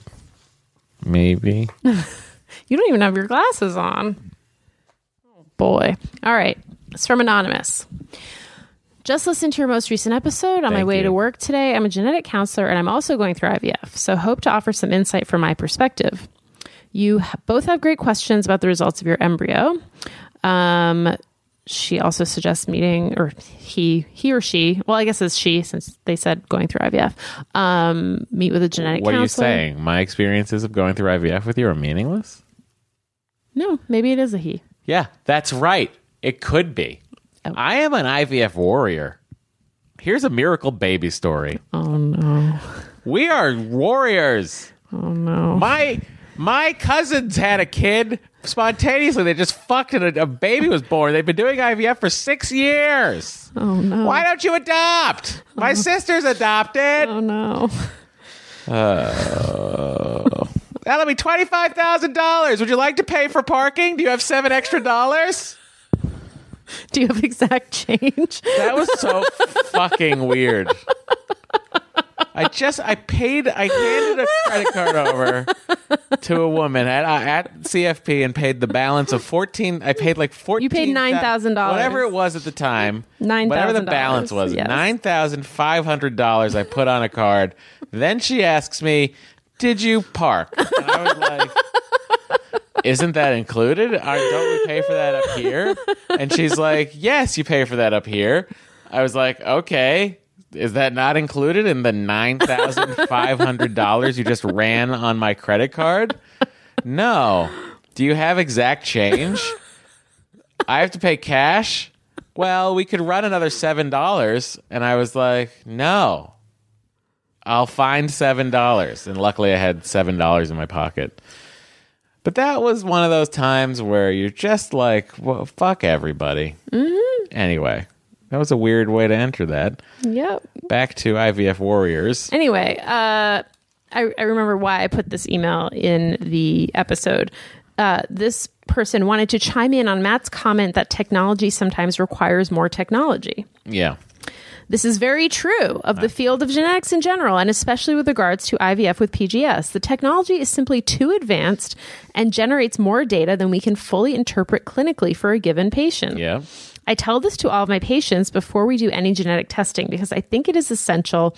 Maybe. *laughs* You don't even have your glasses on. Oh, boy. All right. It's from Anonymous. Just listened to your most recent episode on my Thank way you. to work today. I'm a genetic counselor and I'm also going through IVF, so hope to offer some insight from my perspective. You both have great questions about the results of your embryo. Um, she also suggests meeting, or he, he or she. Well, I guess it's she since they said going through IVF. Um, meet with a genetic What are you saying? My experiences of going through IVF with you are meaningless? No, maybe it is a he. Yeah, that's right. It could be. I am an IVF warrior. Here's a miracle baby story. Oh no. We are warriors. Oh no. My my cousins had a kid spontaneously. They just fucked and a, a baby was born. They've been doing IVF for six years. Oh no. Why don't you adopt? My oh. sister's adopted. Oh no. Oh. That'll be twenty five thousand dollars. Would you like to pay for parking? Do you have seven extra dollars? Do you have exact change? That was so fucking weird. I just I paid I handed a credit card over to a woman at uh, at CFP and paid the balance of fourteen. I paid like fourteen. You paid $9,000. whatever it was at the time. $9,000, whatever the balance was. yes. Nine thousand five hundred dollars. I put on a card. Then she asks me, "Did you park?" And I was like. Isn't that included? Are, don't we pay for that up here? And she's like, Yes, you pay for that up here. I was like, Okay. Is that not included in the nine thousand five hundred dollars you just ran on my credit card? No. Do you have exact change? I have to pay cash? Well, we could run another seven dollars. And I was like, No. I'll find seven dollars. And luckily I had seven dollars in my pocket. But that was one of those times where you're just like, well, fuck everybody. Mm-hmm. Anyway, that was a weird way to enter that. Yep. Back to IVF Warriors. Anyway, uh, I, I remember why I put this email in the episode. Uh, this person wanted to chime in on Matt's comment that technology sometimes requires more technology. Yeah. This is very true of the field of genetics in general, and especially with regards to IVF with PGS. The technology is simply too advanced and generates more data than we can fully interpret clinically for a given patient. Yeah. I tell this to all of my patients before we do any genetic testing because I think it is essential.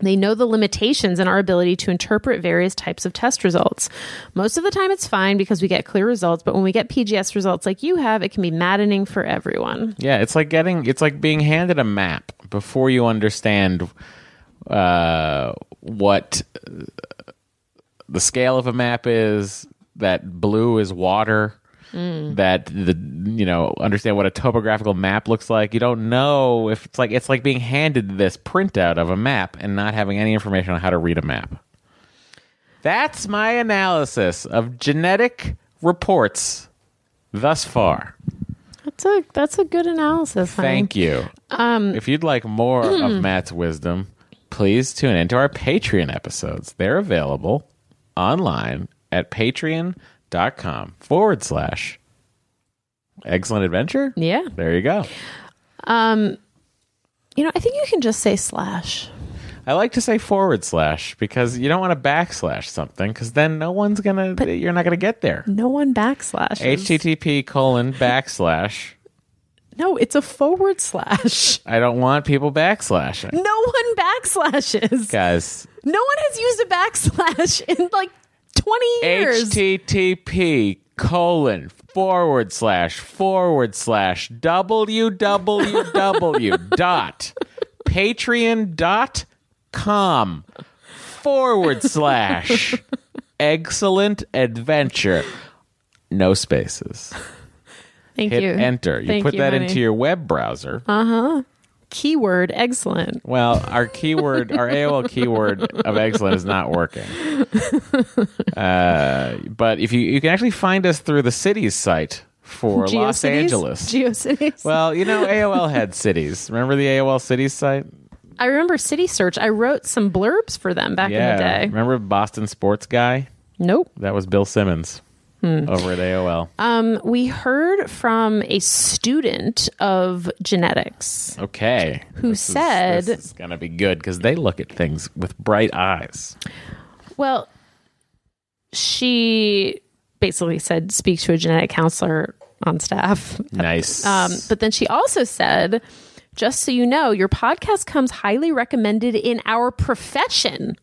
They know the limitations in our ability to interpret various types of test results. Most of the time, it's fine because we get clear results, but when we get PGS results like you have, it can be maddening for everyone. Yeah. It's like getting, it's like being handed a map before you understand uh, what the scale of a map is, that blue is water. That the you know understand what a topographical map looks like. You don't know if it's like it's like being handed this printout of a map and not having any information on how to read a map. That's my analysis of genetic reports thus far. That's a that's a good analysis. honey. Thank you. Um, if you'd like more of *clears throat* Matt's wisdom, please tune into our Patreon episodes. They're available online at patreon.com forward slash excellent adventure. Yeah. There you go. Um, you know, I think you can just say slash. I like to say forward slash because you don't want to backslash something because then no one's gonna. you're not gonna get there. No one backslash. HTTP colon *laughs* backslash. No, it's a forward slash. I don't want people backslashing, No one backslashes. guys. No one has used a backslash in like 20 years. http colon forward slash forward slash www *laughs* dot patreon dot com forward slash excellent adventure no spaces Thank hit you. enter you Thank put you, that honey. into your web browser uh-huh. Keyword excellent. Well, our keyword, our AOL keyword of excellent is not working. *laughs* Uh, but if you you can actually find us through the cities site for Los? Angeles. GeoCities. well, you know *laughs* AOL had cities. Remember the AOL cities site? I remember City Search. I wrote some blurbs for them back yeah. in the day. Remember Boston Sports Guy? Nope. That was Bill Simmons Hmm. over at AOL. Um, we heard from a student of genetics Okay. who This is- said, this is gonna be good because they look at things with bright eyes. well, she basically said, speak to a genetic counselor on staff. Nice. Um, but then she also said, just so you know, your podcast comes highly recommended in our profession.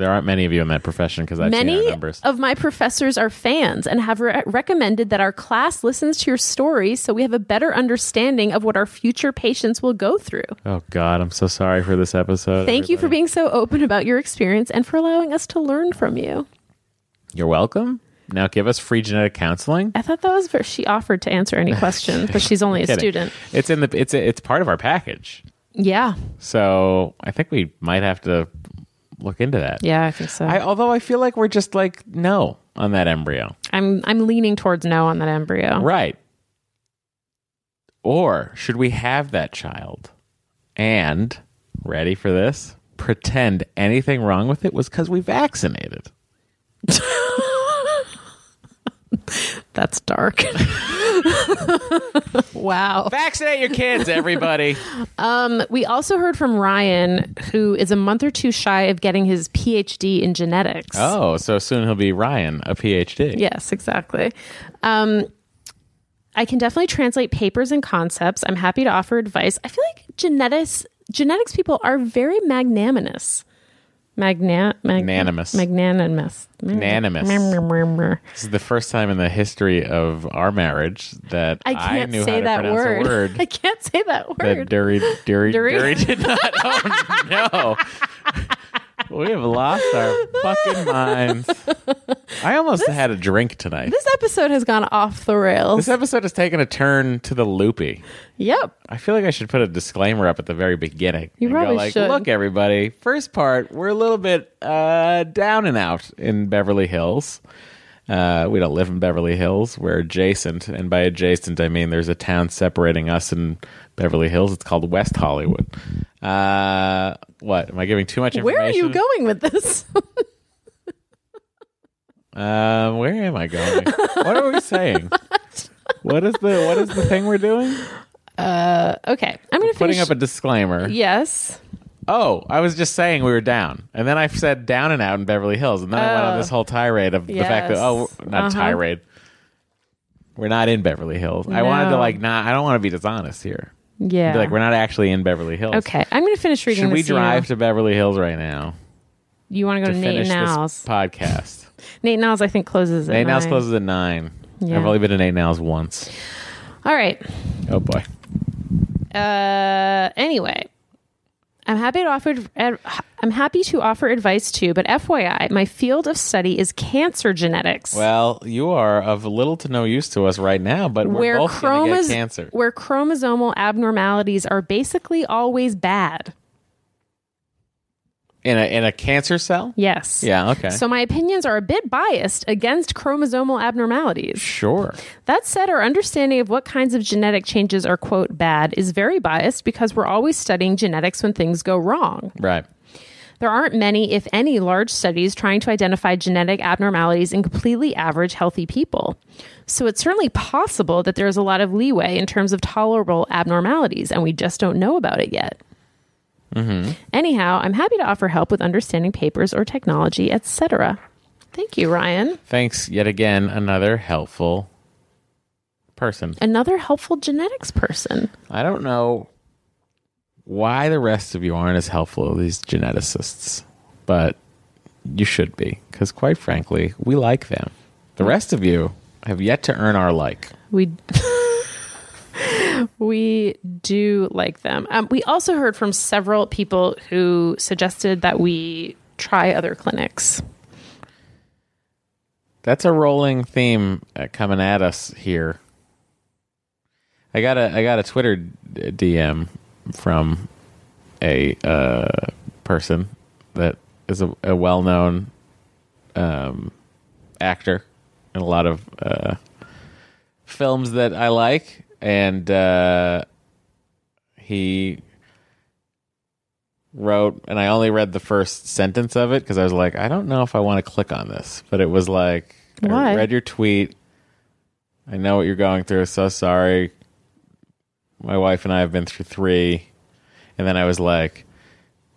There aren't many of you in that profession because I've seen Many our numbers. of my professors are fans and have re- recommended that our class listens to your stories so we have a better understanding of what our future patients will go through. Oh God, I'm so sorry for this episode. Thank you for being so open about your experience and for allowing us to learn from you. You're welcome. now give us free genetic counseling? I thought that was very, she offered to answer any questions, but she's only a Kidding. student. It's in the it's it's part of our package. Yeah. So I think we might have to look into that. Yeah, I think so. I, although I feel like we're just like no on that embryo. I'm I'm leaning towards no on that embryo. Right. Or should we have that child and, ready for this, pretend anything wrong with it was because we vaccinated? *laughs* *laughs* That's dark. *laughs* wow. Vaccinate your kids, everybody. *laughs* Um, we also heard from Ryan, who is a month or two shy of getting his PhD in genetics. oh, so soon he'll be Ryan, a PhD. Yes, exactly. Um, I can definitely translate papers and concepts. I'm happy to offer advice. I feel like genetics genetics people are very magnanimous. Magna, mag- Magnanimous. Magnanimous. Magnanimous. I This is the first time in the history of our marriage that I, can't knew say how to that pronounce word. a *laughs* word I can't say that that word. Dury, Dury, Dury? Dury did not. *laughs* Oh, no. We have lost our fucking minds. *laughs* I almost had a drink tonight. this episode has gone off the rails. This episode has taken a turn to the loopy. yep. I feel like I should put a disclaimer up at the very beginning. You probably go like, should. Look, everybody. First part, we're a little bit uh, down and out in Beverly Hills. Uh, we don't live in Beverly Hills. We're adjacent, and by adjacent, I mean there's a town separating us and Beverly Hills. It's called West Hollywood. Uh, what? Am I giving too much information? Where are you going with this? *laughs* Um, where am I going? what are we saying? What is the what is the thing we're doing? okay. I'm going to Putting finish. up a disclaimer. yes. Oh, I was just saying we were down, and then I said down and out in Beverly Hills, and then I went on Oh. this whole tirade of the fact that oh, not Uh-huh. tirade. We're not in Beverly Hills. I wanted to No. like not. I don't want to be dishonest here. Yeah. Be like we're not actually in Beverly Hills. okay. I'm going to finish reading Should we this drive to Beverly Hills right now You want to go to Nate finish this podcast? *laughs* Nate 'n Al's, I think, closes at Nate 'n Al's nine. closes at nine. Yeah. I've only been to Nate 'n Al's once. All right. Oh boy. Uh, anyway, I'm happy to offer. I'm happy to offer advice too. But FYI, my field of study is cancer genetics. Well, you are of little to no use to us right now, but we're where both going get cancer. where chromosomal abnormalities are basically always bad. In a in a cancer cell? Yes. Yeah, okay. So my opinions are a bit biased against chromosomal abnormalities. sure. That said, our understanding of what kinds of genetic changes are, quote, bad is very biased because we're always studying genetics when things go wrong. Right. There aren't many, if any, large studies trying to identify genetic abnormalities in completely average, healthy people. So it's certainly possible that there's a lot of leeway in terms of tolerable abnormalities, and we just don't know about it yet. Mm-hmm. Anyhow, I'm happy to offer help with understanding papers or technology, etc. Thank you, Ryan. Thanks yet again, another helpful person. Another helpful genetics person. I don't know why the rest of you aren't as helpful as these geneticists, but you should be, because quite frankly, we like them. The rest of you have yet to earn our like. We *laughs* we do like them. Um, we also heard from several people who suggested that we try other clinics. That's a rolling theme uh, coming at us here. I got a I got a Twitter DM from a uh, person that is a, a well known um, actor in a lot of uh, films that I like, and uh, he wrote, and I only read the first sentence of it because I was like, I don't know if I want to click on this, but it was like, I read your tweet. I know what you're going through. So sorry. My wife and I have been through three. And then I was like,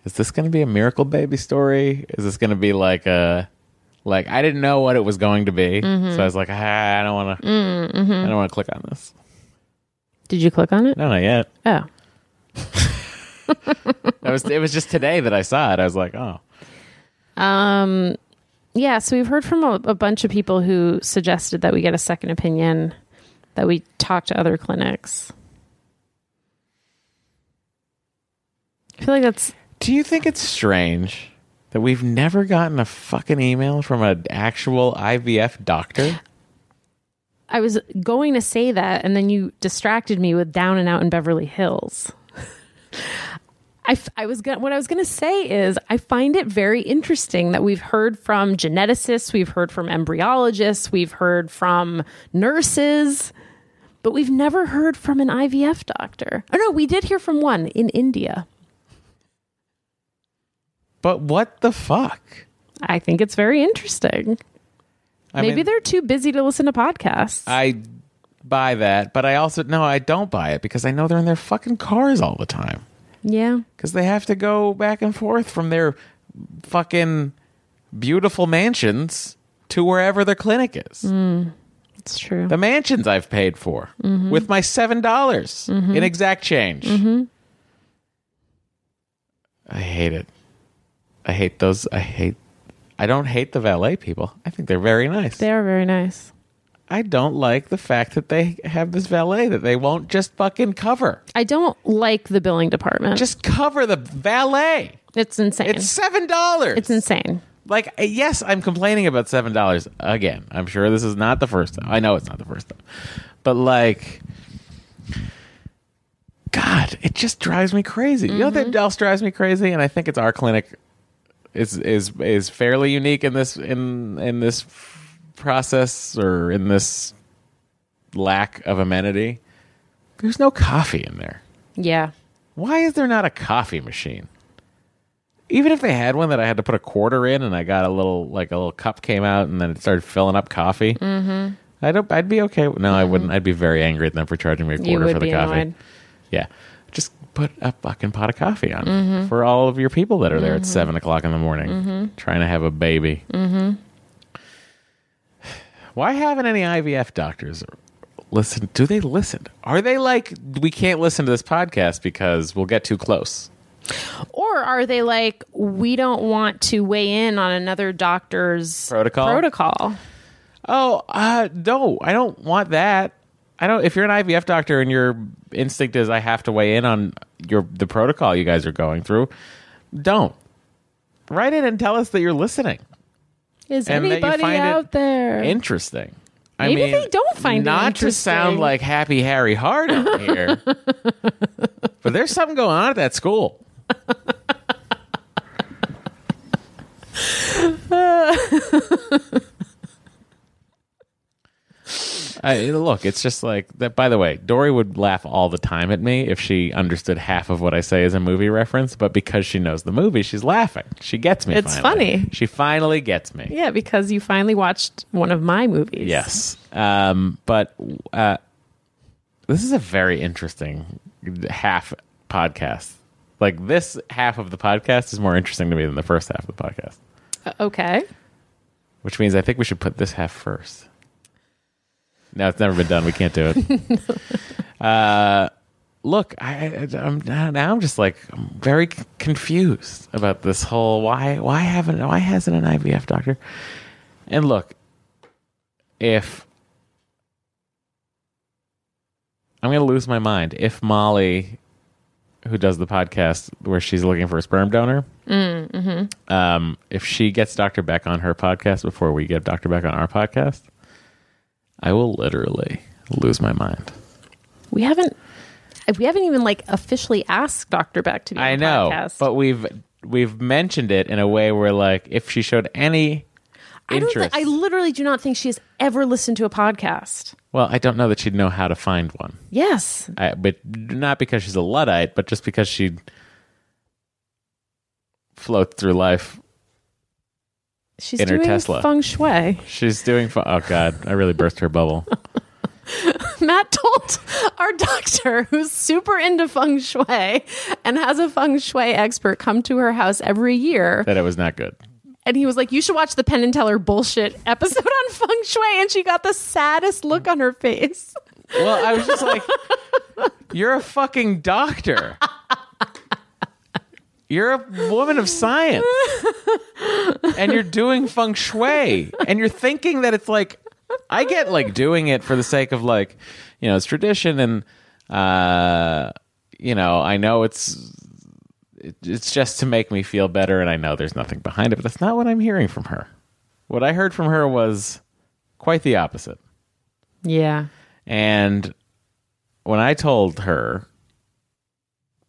is this going to be a miracle baby story? Is this going to be like a, like, I didn't know what it was going to be. So I was like, ah, I don't want to, I don't want to click on this. Did you click on it? No, not yet. Oh. *laughs* That was, it was just today that I saw it. I was like, oh, Um, yeah, so we've heard from a, a bunch of people who suggested that we get a second opinion, that we talk to other clinics. I feel like that's Do you think it's strange that we've never gotten a fucking email from an actual IVF doctor? I was going to say that, and then you distracted me with Down and Out in Beverly Hills. *laughs* I, f- I was gonna, what I was going to say is I find it very interesting that we've heard from geneticists, we've heard from embryologists, we've heard from nurses, but we've never heard from an IVF doctor. Oh no, we did hear from one in India. But what the fuck? I think it's very interesting. I Maybe mean, they're too busy to listen to podcasts. I buy that, but I also no, I don't buy it because I know they're in their fucking cars all the time. yeah. because they have to go back and forth from their fucking beautiful mansions to wherever their clinic is. Hmm. It's true. The mansions I've paid for mm-hmm. with my seven dollars mm-hmm. in exact change. Mm-hmm. I hate it. I hate those. I hate. I don't hate the valet people. I think they're very nice. they are very nice. I don't like the fact that they have this valet that they won't just fucking cover. I don't like the billing department. Just cover the valet. it's insane. It's seven dollars. It's insane. like uh, yes i'm complaining about seven dollars again i'm sure this is not the first time i know it's not the first time but like god it just drives me crazy you know what else drives me crazy and i think it's our clinic is is is fairly unique in this in in this process or in this lack of amenity there's no coffee in there Yeah. why is there not a coffee machine? Even if they had one that I had to put a quarter in and I got a little like a little cup came out and then it started filling up coffee. Mm-hmm. I don't. I'd be okay. No, I wouldn't. I'd be very angry at them for charging me a quarter for the coffee. annoyed. Yeah, put a fucking pot of coffee on for all of your people that are there at seven o'clock in the morning trying to have a baby. Mm-hmm. *sighs* Why haven't any IVF doctors listen? Do they listen? Are they like we can't listen to this podcast because we'll get too close? Or are they like, we don't want to weigh in on another doctor's Protocol? Protocol. Oh, uh, no, I don't want that. I don't. If you're an IVF doctor and your instinct is I have to weigh in on your the protocol you guys are going through, don't write in and tell us that you're listening. Is And anybody out there? Interesting. I Maybe mean, they don't find it not to sound like Happy Harry Hard-On *laughs* here, but there's something going on at that school. *laughs* I, look, it's just like that. By the way, Dory would laugh all the time at me if she understood half of what I say as a movie reference. But because she knows the movie, she's laughing. She gets me. It's finally. funny. She finally gets me. yeah, because you finally watched one of my movies. Yes. Um, but uh, this is a very interesting half podcast. Like this half of the podcast is more interesting to me than the first half of the podcast, Uh, okay. which means I think we should put this half first. No, it's never been done. We can't do it. *laughs* uh, look, I, I, I'm now I'm just like I'm very confused about this whole why why haven't why hasn't an IVF doctor? And look, if I'm going to lose my mind if Molly, who does the podcast where she's looking for a sperm donor, um, if she gets Dr. Beck on her podcast before we get Dr. Beck on our podcast, I will literally lose my mind. We haven't. We haven't even like officially asked Dr. Beck to be on I know, podcast. but we've we've mentioned it in a way where, like, if she showed any I don't. interest, Thi- I literally do not think she has ever listened to a podcast. well, I don't know that she'd know how to find one. Yes, I, but not because she's a luddite, but just because she floats through life. She's In her doing Tesla. feng shui. She's doing. Fu- oh God, I really burst her bubble. *laughs* Matt told our doctor, who's super into feng shui and has a feng shui expert come to her house every year, that it was not good. and he was like, "You should watch the Penn and Teller bullshit episode on feng shui," and she got the saddest look on her face. Well, I was just like, you're a fucking doctor. *laughs* You're a woman of science. And you're doing feng shui. And you're thinking that it's like, I get like doing it for the sake of like, you know, it's tradition and, uh, you know, I know it's it's just to make me feel better, and I know there's nothing behind it, but that's not what I'm hearing from her. What I heard from her was quite the opposite. Yeah. And when I told her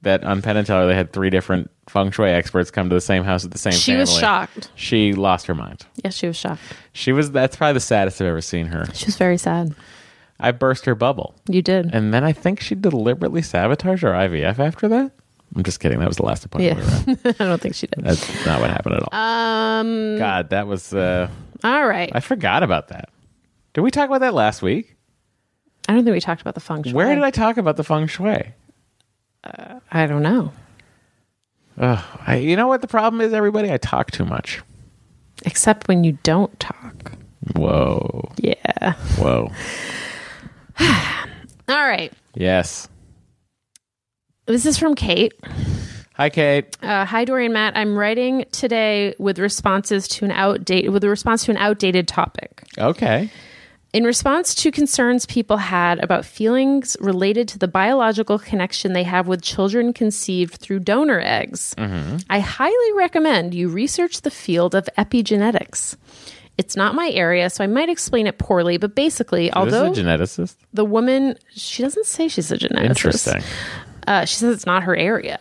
that on Penn and Teller they had three different feng shui experts come to the same house at the same time. She family, was shocked. She lost her mind. Yes, she was shocked. She was that's probably the saddest I've ever seen her. She was very sad. I burst her bubble. You did. And then I think she deliberately sabotaged her IVF after that. I'm just kidding. That was the last appointment. yeah. we. *laughs* I don't think she did. That's not what happened at all. Um. God, that was. Uh, All right. I forgot about that. Did we talk about that last week? I don't think we talked about the feng shui. Where did I talk about the feng shui? I don't know. Ugh, I, you know what the problem is, everybody? I talk too much. Except when you don't talk. Whoa. Yeah. Whoa. *sighs* All right. Yes. This is from Kate. Hi, Kate. Uh, hi, Doree and Matt. I'm writing today with responses to an outdated with a response to an outdated topic. Okay. In response to concerns people had about feelings related to the biological connection they have with children conceived through donor eggs, I highly recommend you research the field of epigenetics. It's not my area, so I might explain it poorly, but basically, although this a geneticist. the woman, she doesn't say she's a geneticist. Interesting. Uh, she says it's not her area.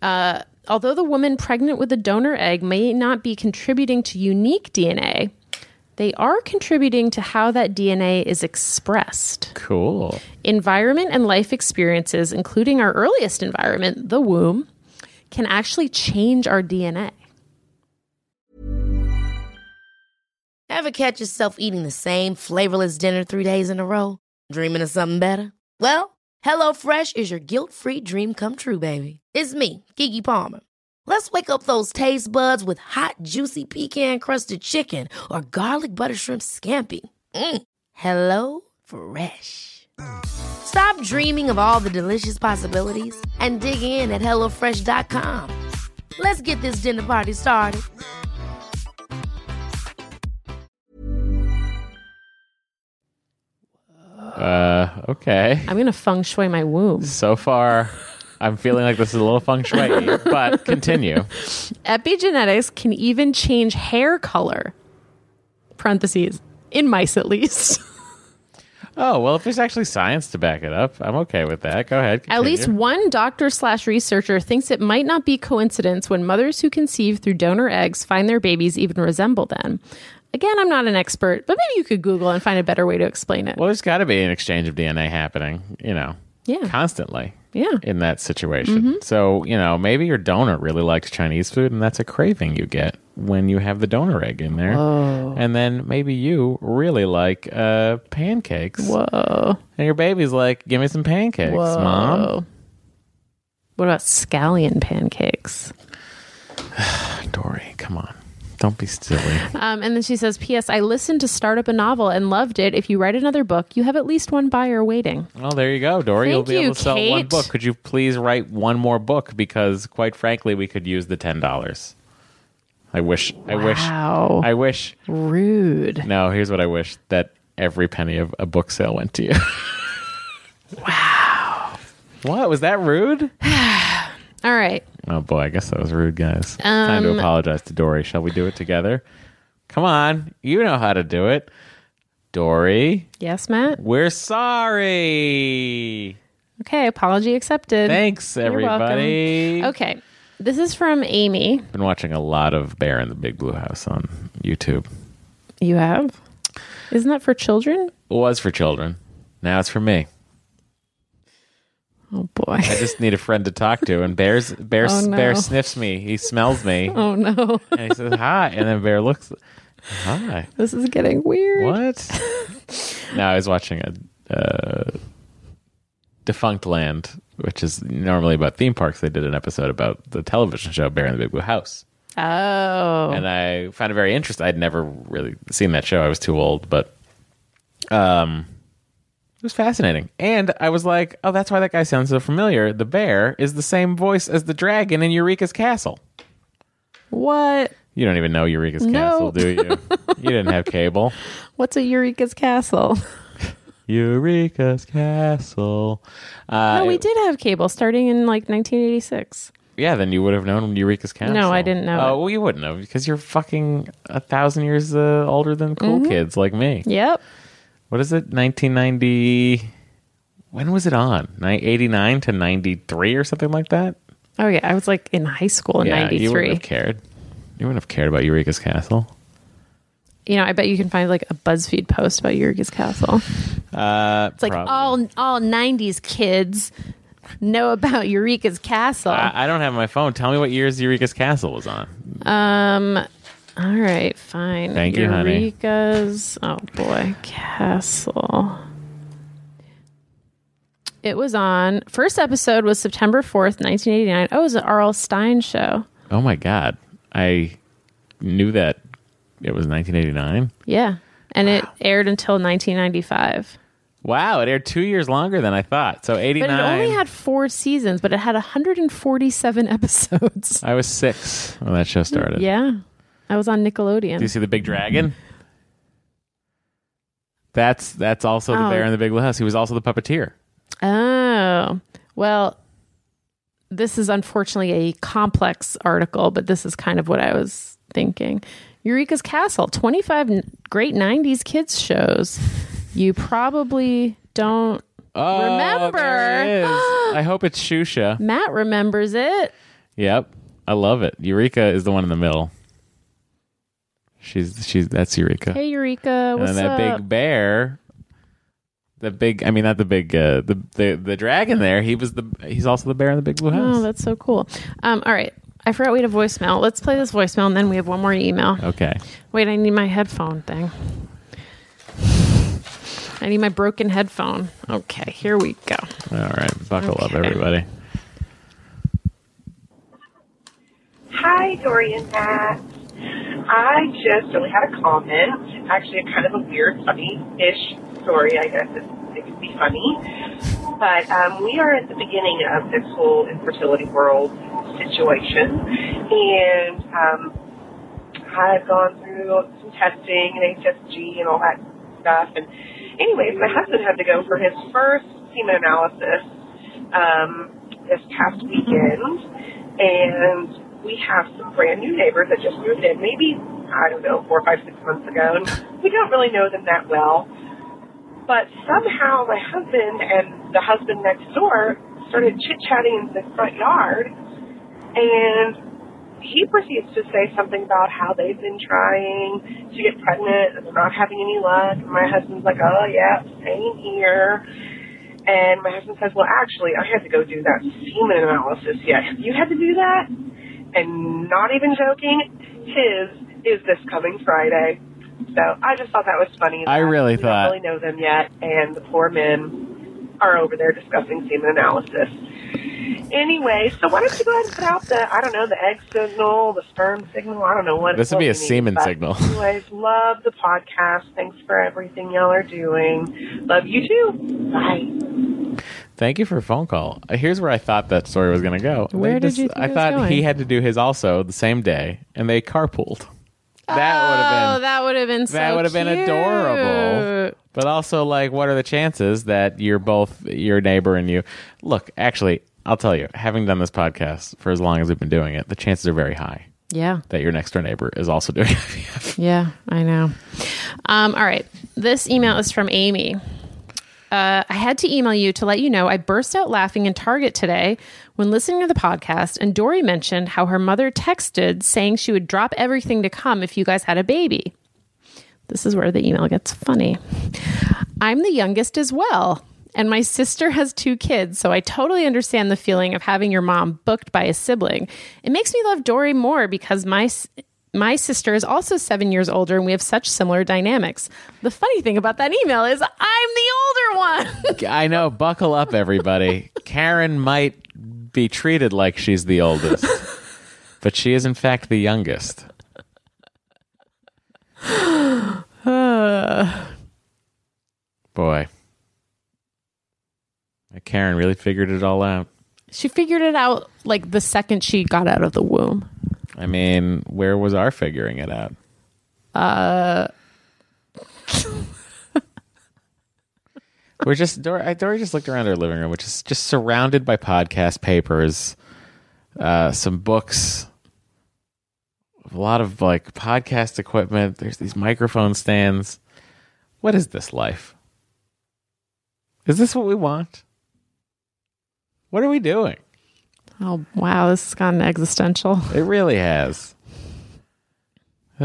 Uh, although the woman pregnant with a donor egg may not be contributing to unique DNA, they are contributing to how that DNA is expressed. Cool. Environment and life experiences, including our earliest environment, the womb, can actually change our DNA. Ever catch yourself eating the same flavorless dinner three days in a row? Dreaming of something better? Well, HelloFresh is your guilt free dream come true, baby. It's me, Gigi Palmer. Let's wake up those taste buds with hot, juicy pecan crusted chicken or garlic butter shrimp scampi. Mm. Hello Fresh. Stop dreaming of all the delicious possibilities and dig in at HelloFresh.com. Let's get this dinner party started. Uh, okay. I'm going to feng shui my womb. So far, I'm feeling like this is a little feng shui, but continue. Epigenetics can even change hair color. Parentheses, in mice at least. *laughs* Oh, well, if there's actually science to back it up, I'm okay with that. Go ahead. At least one doctor slash researcher thinks it might not be coincidence when mothers who conceive through donor eggs find their babies even resemble them. Again, I'm not an expert, but maybe you could Google and find a better way to explain it. Well, there's got to be an exchange of DNA happening, you know, yeah, constantly yeah. in that situation. So, you know, maybe your donor really likes Chinese food and that's a craving you get when you have the donor egg in there. And then maybe you really like uh, pancakes. Whoa, And your baby's like, give me some pancakes, mom. What about scallion pancakes? *sighs* Doree, come on. Don't be silly. Um, and then she says, P.S. I listened to Startup a Novel and loved it. If you write another book, you have at least one buyer waiting. Well, there you go, Doree. You'll Thank be you, able to sell one book. Could you please write one more book? Because quite frankly, we could use the ten dollars. I wish. I wish. Wow. I wish. Rude. No, here's what I wish: that every penny of a book sale went to you. wow. What was that rude? *sighs* *sighs* *sighs* All right. Oh boy, I guess that was rude, guys. Time to Um, apologize to Doree. Shall we do it together? Come on, you know how to do it, Doree. Yes, Matt? We're sorry. Okay. Apology accepted. Thanks, You're everybody. Okay. This is from Amy. Been watching a lot of Bear in the Big Blue House on YouTube. You have? Isn't that for children? It was for children. Now it's for me. Oh, boy. I just need a friend to talk to. And Bear's Bear Oh, no. Bear sniffs me. He smells me, *laughs* Oh, no. and he says hi. And then Bear looks, hi. this is getting weird. What? now I was watching a uh, Defunctland, which is normally about theme parks. They did an episode about the television show Bear in the Big Blue House. Oh. and I found it very interesting. I'd never really seen that show. I was too old, but um, was fascinating. And I was like, oh, that's why that guy sounds so familiar. The bear is the same voice as the dragon in Eureka's Castle. what? You don't even know Eureka's No. Castle, do you? you didn't have cable. *laughs* What's a Eureka's Castle? *laughs* Eureka's Castle. Uh, no, we did have cable starting in like 1986. Yeah, then you would have known Eureka's Castle. No, I didn't know Oh, it. well, you wouldn't have because you're fucking a thousand years uh, older than cool Mm-hmm. kids like me. Yep. What is it? 1990. When was it on? 89 to 93 or something like that? Oh yeah, I was like in high school in yeah, you wouldn't '93. have cared. You wouldn't have cared about Eureka's Castle. You know, I bet you can find like a BuzzFeed post about Eureka's Castle. *laughs* Uh, It's like all all '90s kids know about Eureka's Castle. I, I don't have my phone. Tell me what years Eureka's Castle was on. Um. All right, fine. Thank you, honey. Eureka's. Oh boy, Castle. It was on. First episode was September fourth, nineteen eighty nine. Oh, it was an R.L. Stine show. Oh my God. I knew that it was 1989. Yeah, and it aired until nineteen ninety five. Wow, it aired two years longer than I thought. So 89. But it only had four seasons, but it had 147 *laughs* episodes. I was six when that show started. Yeah. I was on Nickelodeon. Do you see the big dragon? That's that's also the Oh. bear in the big house. He was also the puppeteer. Oh, well, this is unfortunately a complex article, but this is kind of what I was thinking. Eureka's Castle, 25 n- great 90s kids shows. You probably don't. Oh, Remember. there it is. I hope it's Shusha. *gasps* Matt remembers it. Yep, I love it. Eureka is the one in the middle. She's she's that's Eureka. Hey, Eureka, and what's then that up? big bear, the big I mean not the big uh, the the the dragon there. He was the he's also the bear in the big blue house. Oh, that's so cool. Um, all right. I forgot we had a voicemail. Let's play this voicemail and then we have one more email. okay. Wait, I need my headphone thing. I need my broken headphone. Okay, here we go. All right, buckle up, everybody. Hi, Doree and Matt. I just only had a comment. Actually, a kind of a weird, funny-ish story, I guess. It, it could be funny. But um, we are at the beginning of this whole infertility world situation. And um, I've gone through some testing and HSG and all that stuff. And anyways, my husband had to go for his first semen analysis um, this past weekend. And we have some brand new neighbors that just moved in, maybe, I don't know, four, five, six months ago. And *laughs* we don't really know them that well. But somehow my husband and the husband next door started chit chatting in the front yard. And he proceeds to say something about how they've been trying to get pregnant and they're not having any luck. And my husband's like, oh, yeah, same here. And my husband says, well, actually, I had to go do that semen analysis. Yeah, you had to do that? And not even joking, his is this coming Friday. So I just thought that was funny. I really thought- don't really know them yet, and the poor men are over there discussing semen analysis. Anyway, so why don't you go ahead and put out the I don't know the egg signal, the sperm signal. I don't know what This would be a semen but signal. *laughs* Anyways, love the podcast. Thanks for everything y'all are doing. Love you too. Bye. Thank you for a phone call. Uh, Here's where I thought that story was going to go. They Where did you think I thought going? he had to do his also the same day, and they carpooled. That would oh, have been that would have been so that would have been adorable. But also, like, what are the chances that you're both your neighbor and you? Look, actually, I'll tell you, having done this podcast for as long as we've been doing it, the chances are very high Yeah. that your next door neighbor is also *laughs* doing IVF. Yeah, I know. Um, all right. This email is from Amy. Uh, I had to email you to let you know I burst out laughing in Target today when listening to the podcast, and Doree mentioned how her mother texted saying she would drop everything to come if you guys had a baby. This is where the email gets funny. I'm the youngest as well, and my sister has two kids, so I totally understand the feeling of having your mom booked by a sibling. It makes me love Doree more because my my sister is also seven years older, and we have such similar dynamics. The funny thing about that email is I'm the older one. *laughs* I know. Buckle up, everybody. Karen might be treated like she's the oldest, but she is in fact the youngest. *sighs* Boy, Karen really figured it all out. she figured it out like the second she got out of the womb. I mean, where was our figuring it out? Uh, *laughs* We're just Doree, Doree just looked around her living room, which is just surrounded by podcast papers, uh, some books, a lot of like podcast equipment. There's these microphone stands. What is this life? Is this what we want? What are we doing? Oh wow, this has gotten existential. *laughs* It really has. *sighs*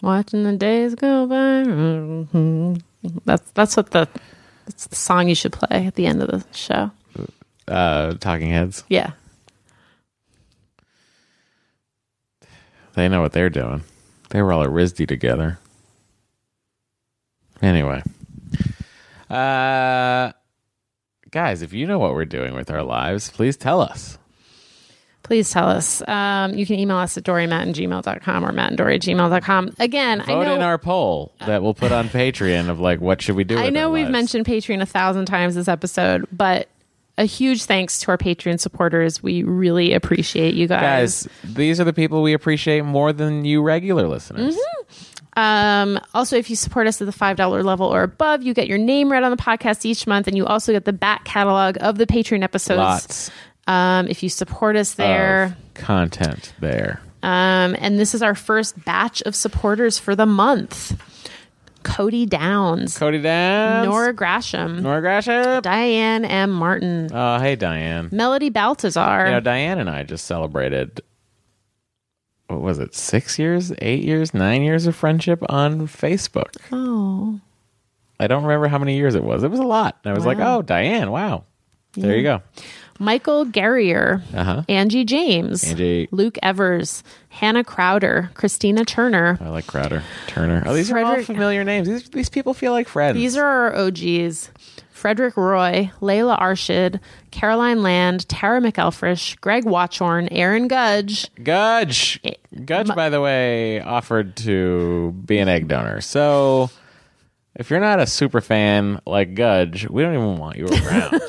Watching the days go by. Mhm. That's that's what the that's the song you should play at the end of the show. uh, talking heads. Yeah. They know what they're doing. They were all at RISD together. Anyway. Uh guys, if you know what we're doing with our lives, please tell us. Please tell us. Um, you can email us at dorymatt and gmail.com or matt and dory at gmail.com. Again, I Vote know, in our poll that we'll put on Patreon of like what should we do I know we've lives. mentioned Patreon a thousand times this episode, but a huge thanks to our Patreon supporters. We really appreciate you guys. Guys, these are the people we appreciate more than you regular listeners. Mm-hmm. Um, also, if you support us at the $5 level or above, you get your name read on the podcast each month, and you also get the back catalog of the Patreon episodes. Lots Um, if you support us there. content there. Um, and this is our first batch of supporters for the month. Cody Downs, Cody Downs. Nora Grasham, Nora Grasham. Diane M. Martin, Oh, hey Diane. Melody Baltazar. You know, Diane and I just celebrated. What was it? Six years, eight years, nine years of friendship on Facebook. oh, I don't remember how many years it was. It was a lot. And I was like, oh, Diane, wow. There you go. Michael Garrier, Uh huh. Angie James, Angie. Luke Evers, Hannah Crowder, Christina Turner. I like Crowder, Turner. Oh, these are all familiar names. These these people feel like friends. These are our OGs. Frederick Roy, Layla Arshid, Caroline Land, Tara McElfresh, Greg Watchorn, Aaron Gudge, Gudge. Gudge, by the way, offered to be an egg donor. So if you're not a super fan like Gudge, we don't even want you around.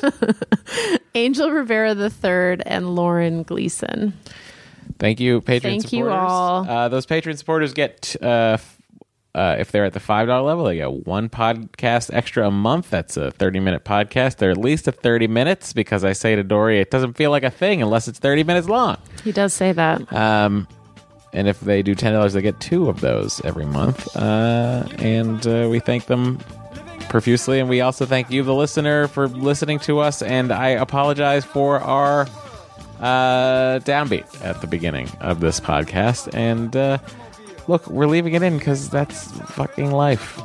*laughs* Angel Rivera III, and Lauren Gleason. Thank you, Patreon Thank you all. Uh, those Patreon supporters get, uh, uh, if they're at the $5 level, they get one podcast extra a month. That's a 30 minute podcast. They're at least a 30 minutes because I say to Doree, it doesn't feel like a thing unless it's 30 minutes long. He does say that. Um, and if they do $10, they get two of those every month. Uh, and uh, we thank them profusely. And we also thank you, the listener, for listening to us. And I apologize for our uh, downbeat at the beginning of this podcast. And uh, look, we're leaving it in because that's fucking life.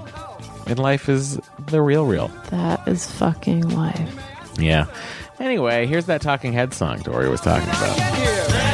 And life is the real, real. That is fucking life. Yeah. Anyway, here's that Talking Head song Doree was talking about. Yeah.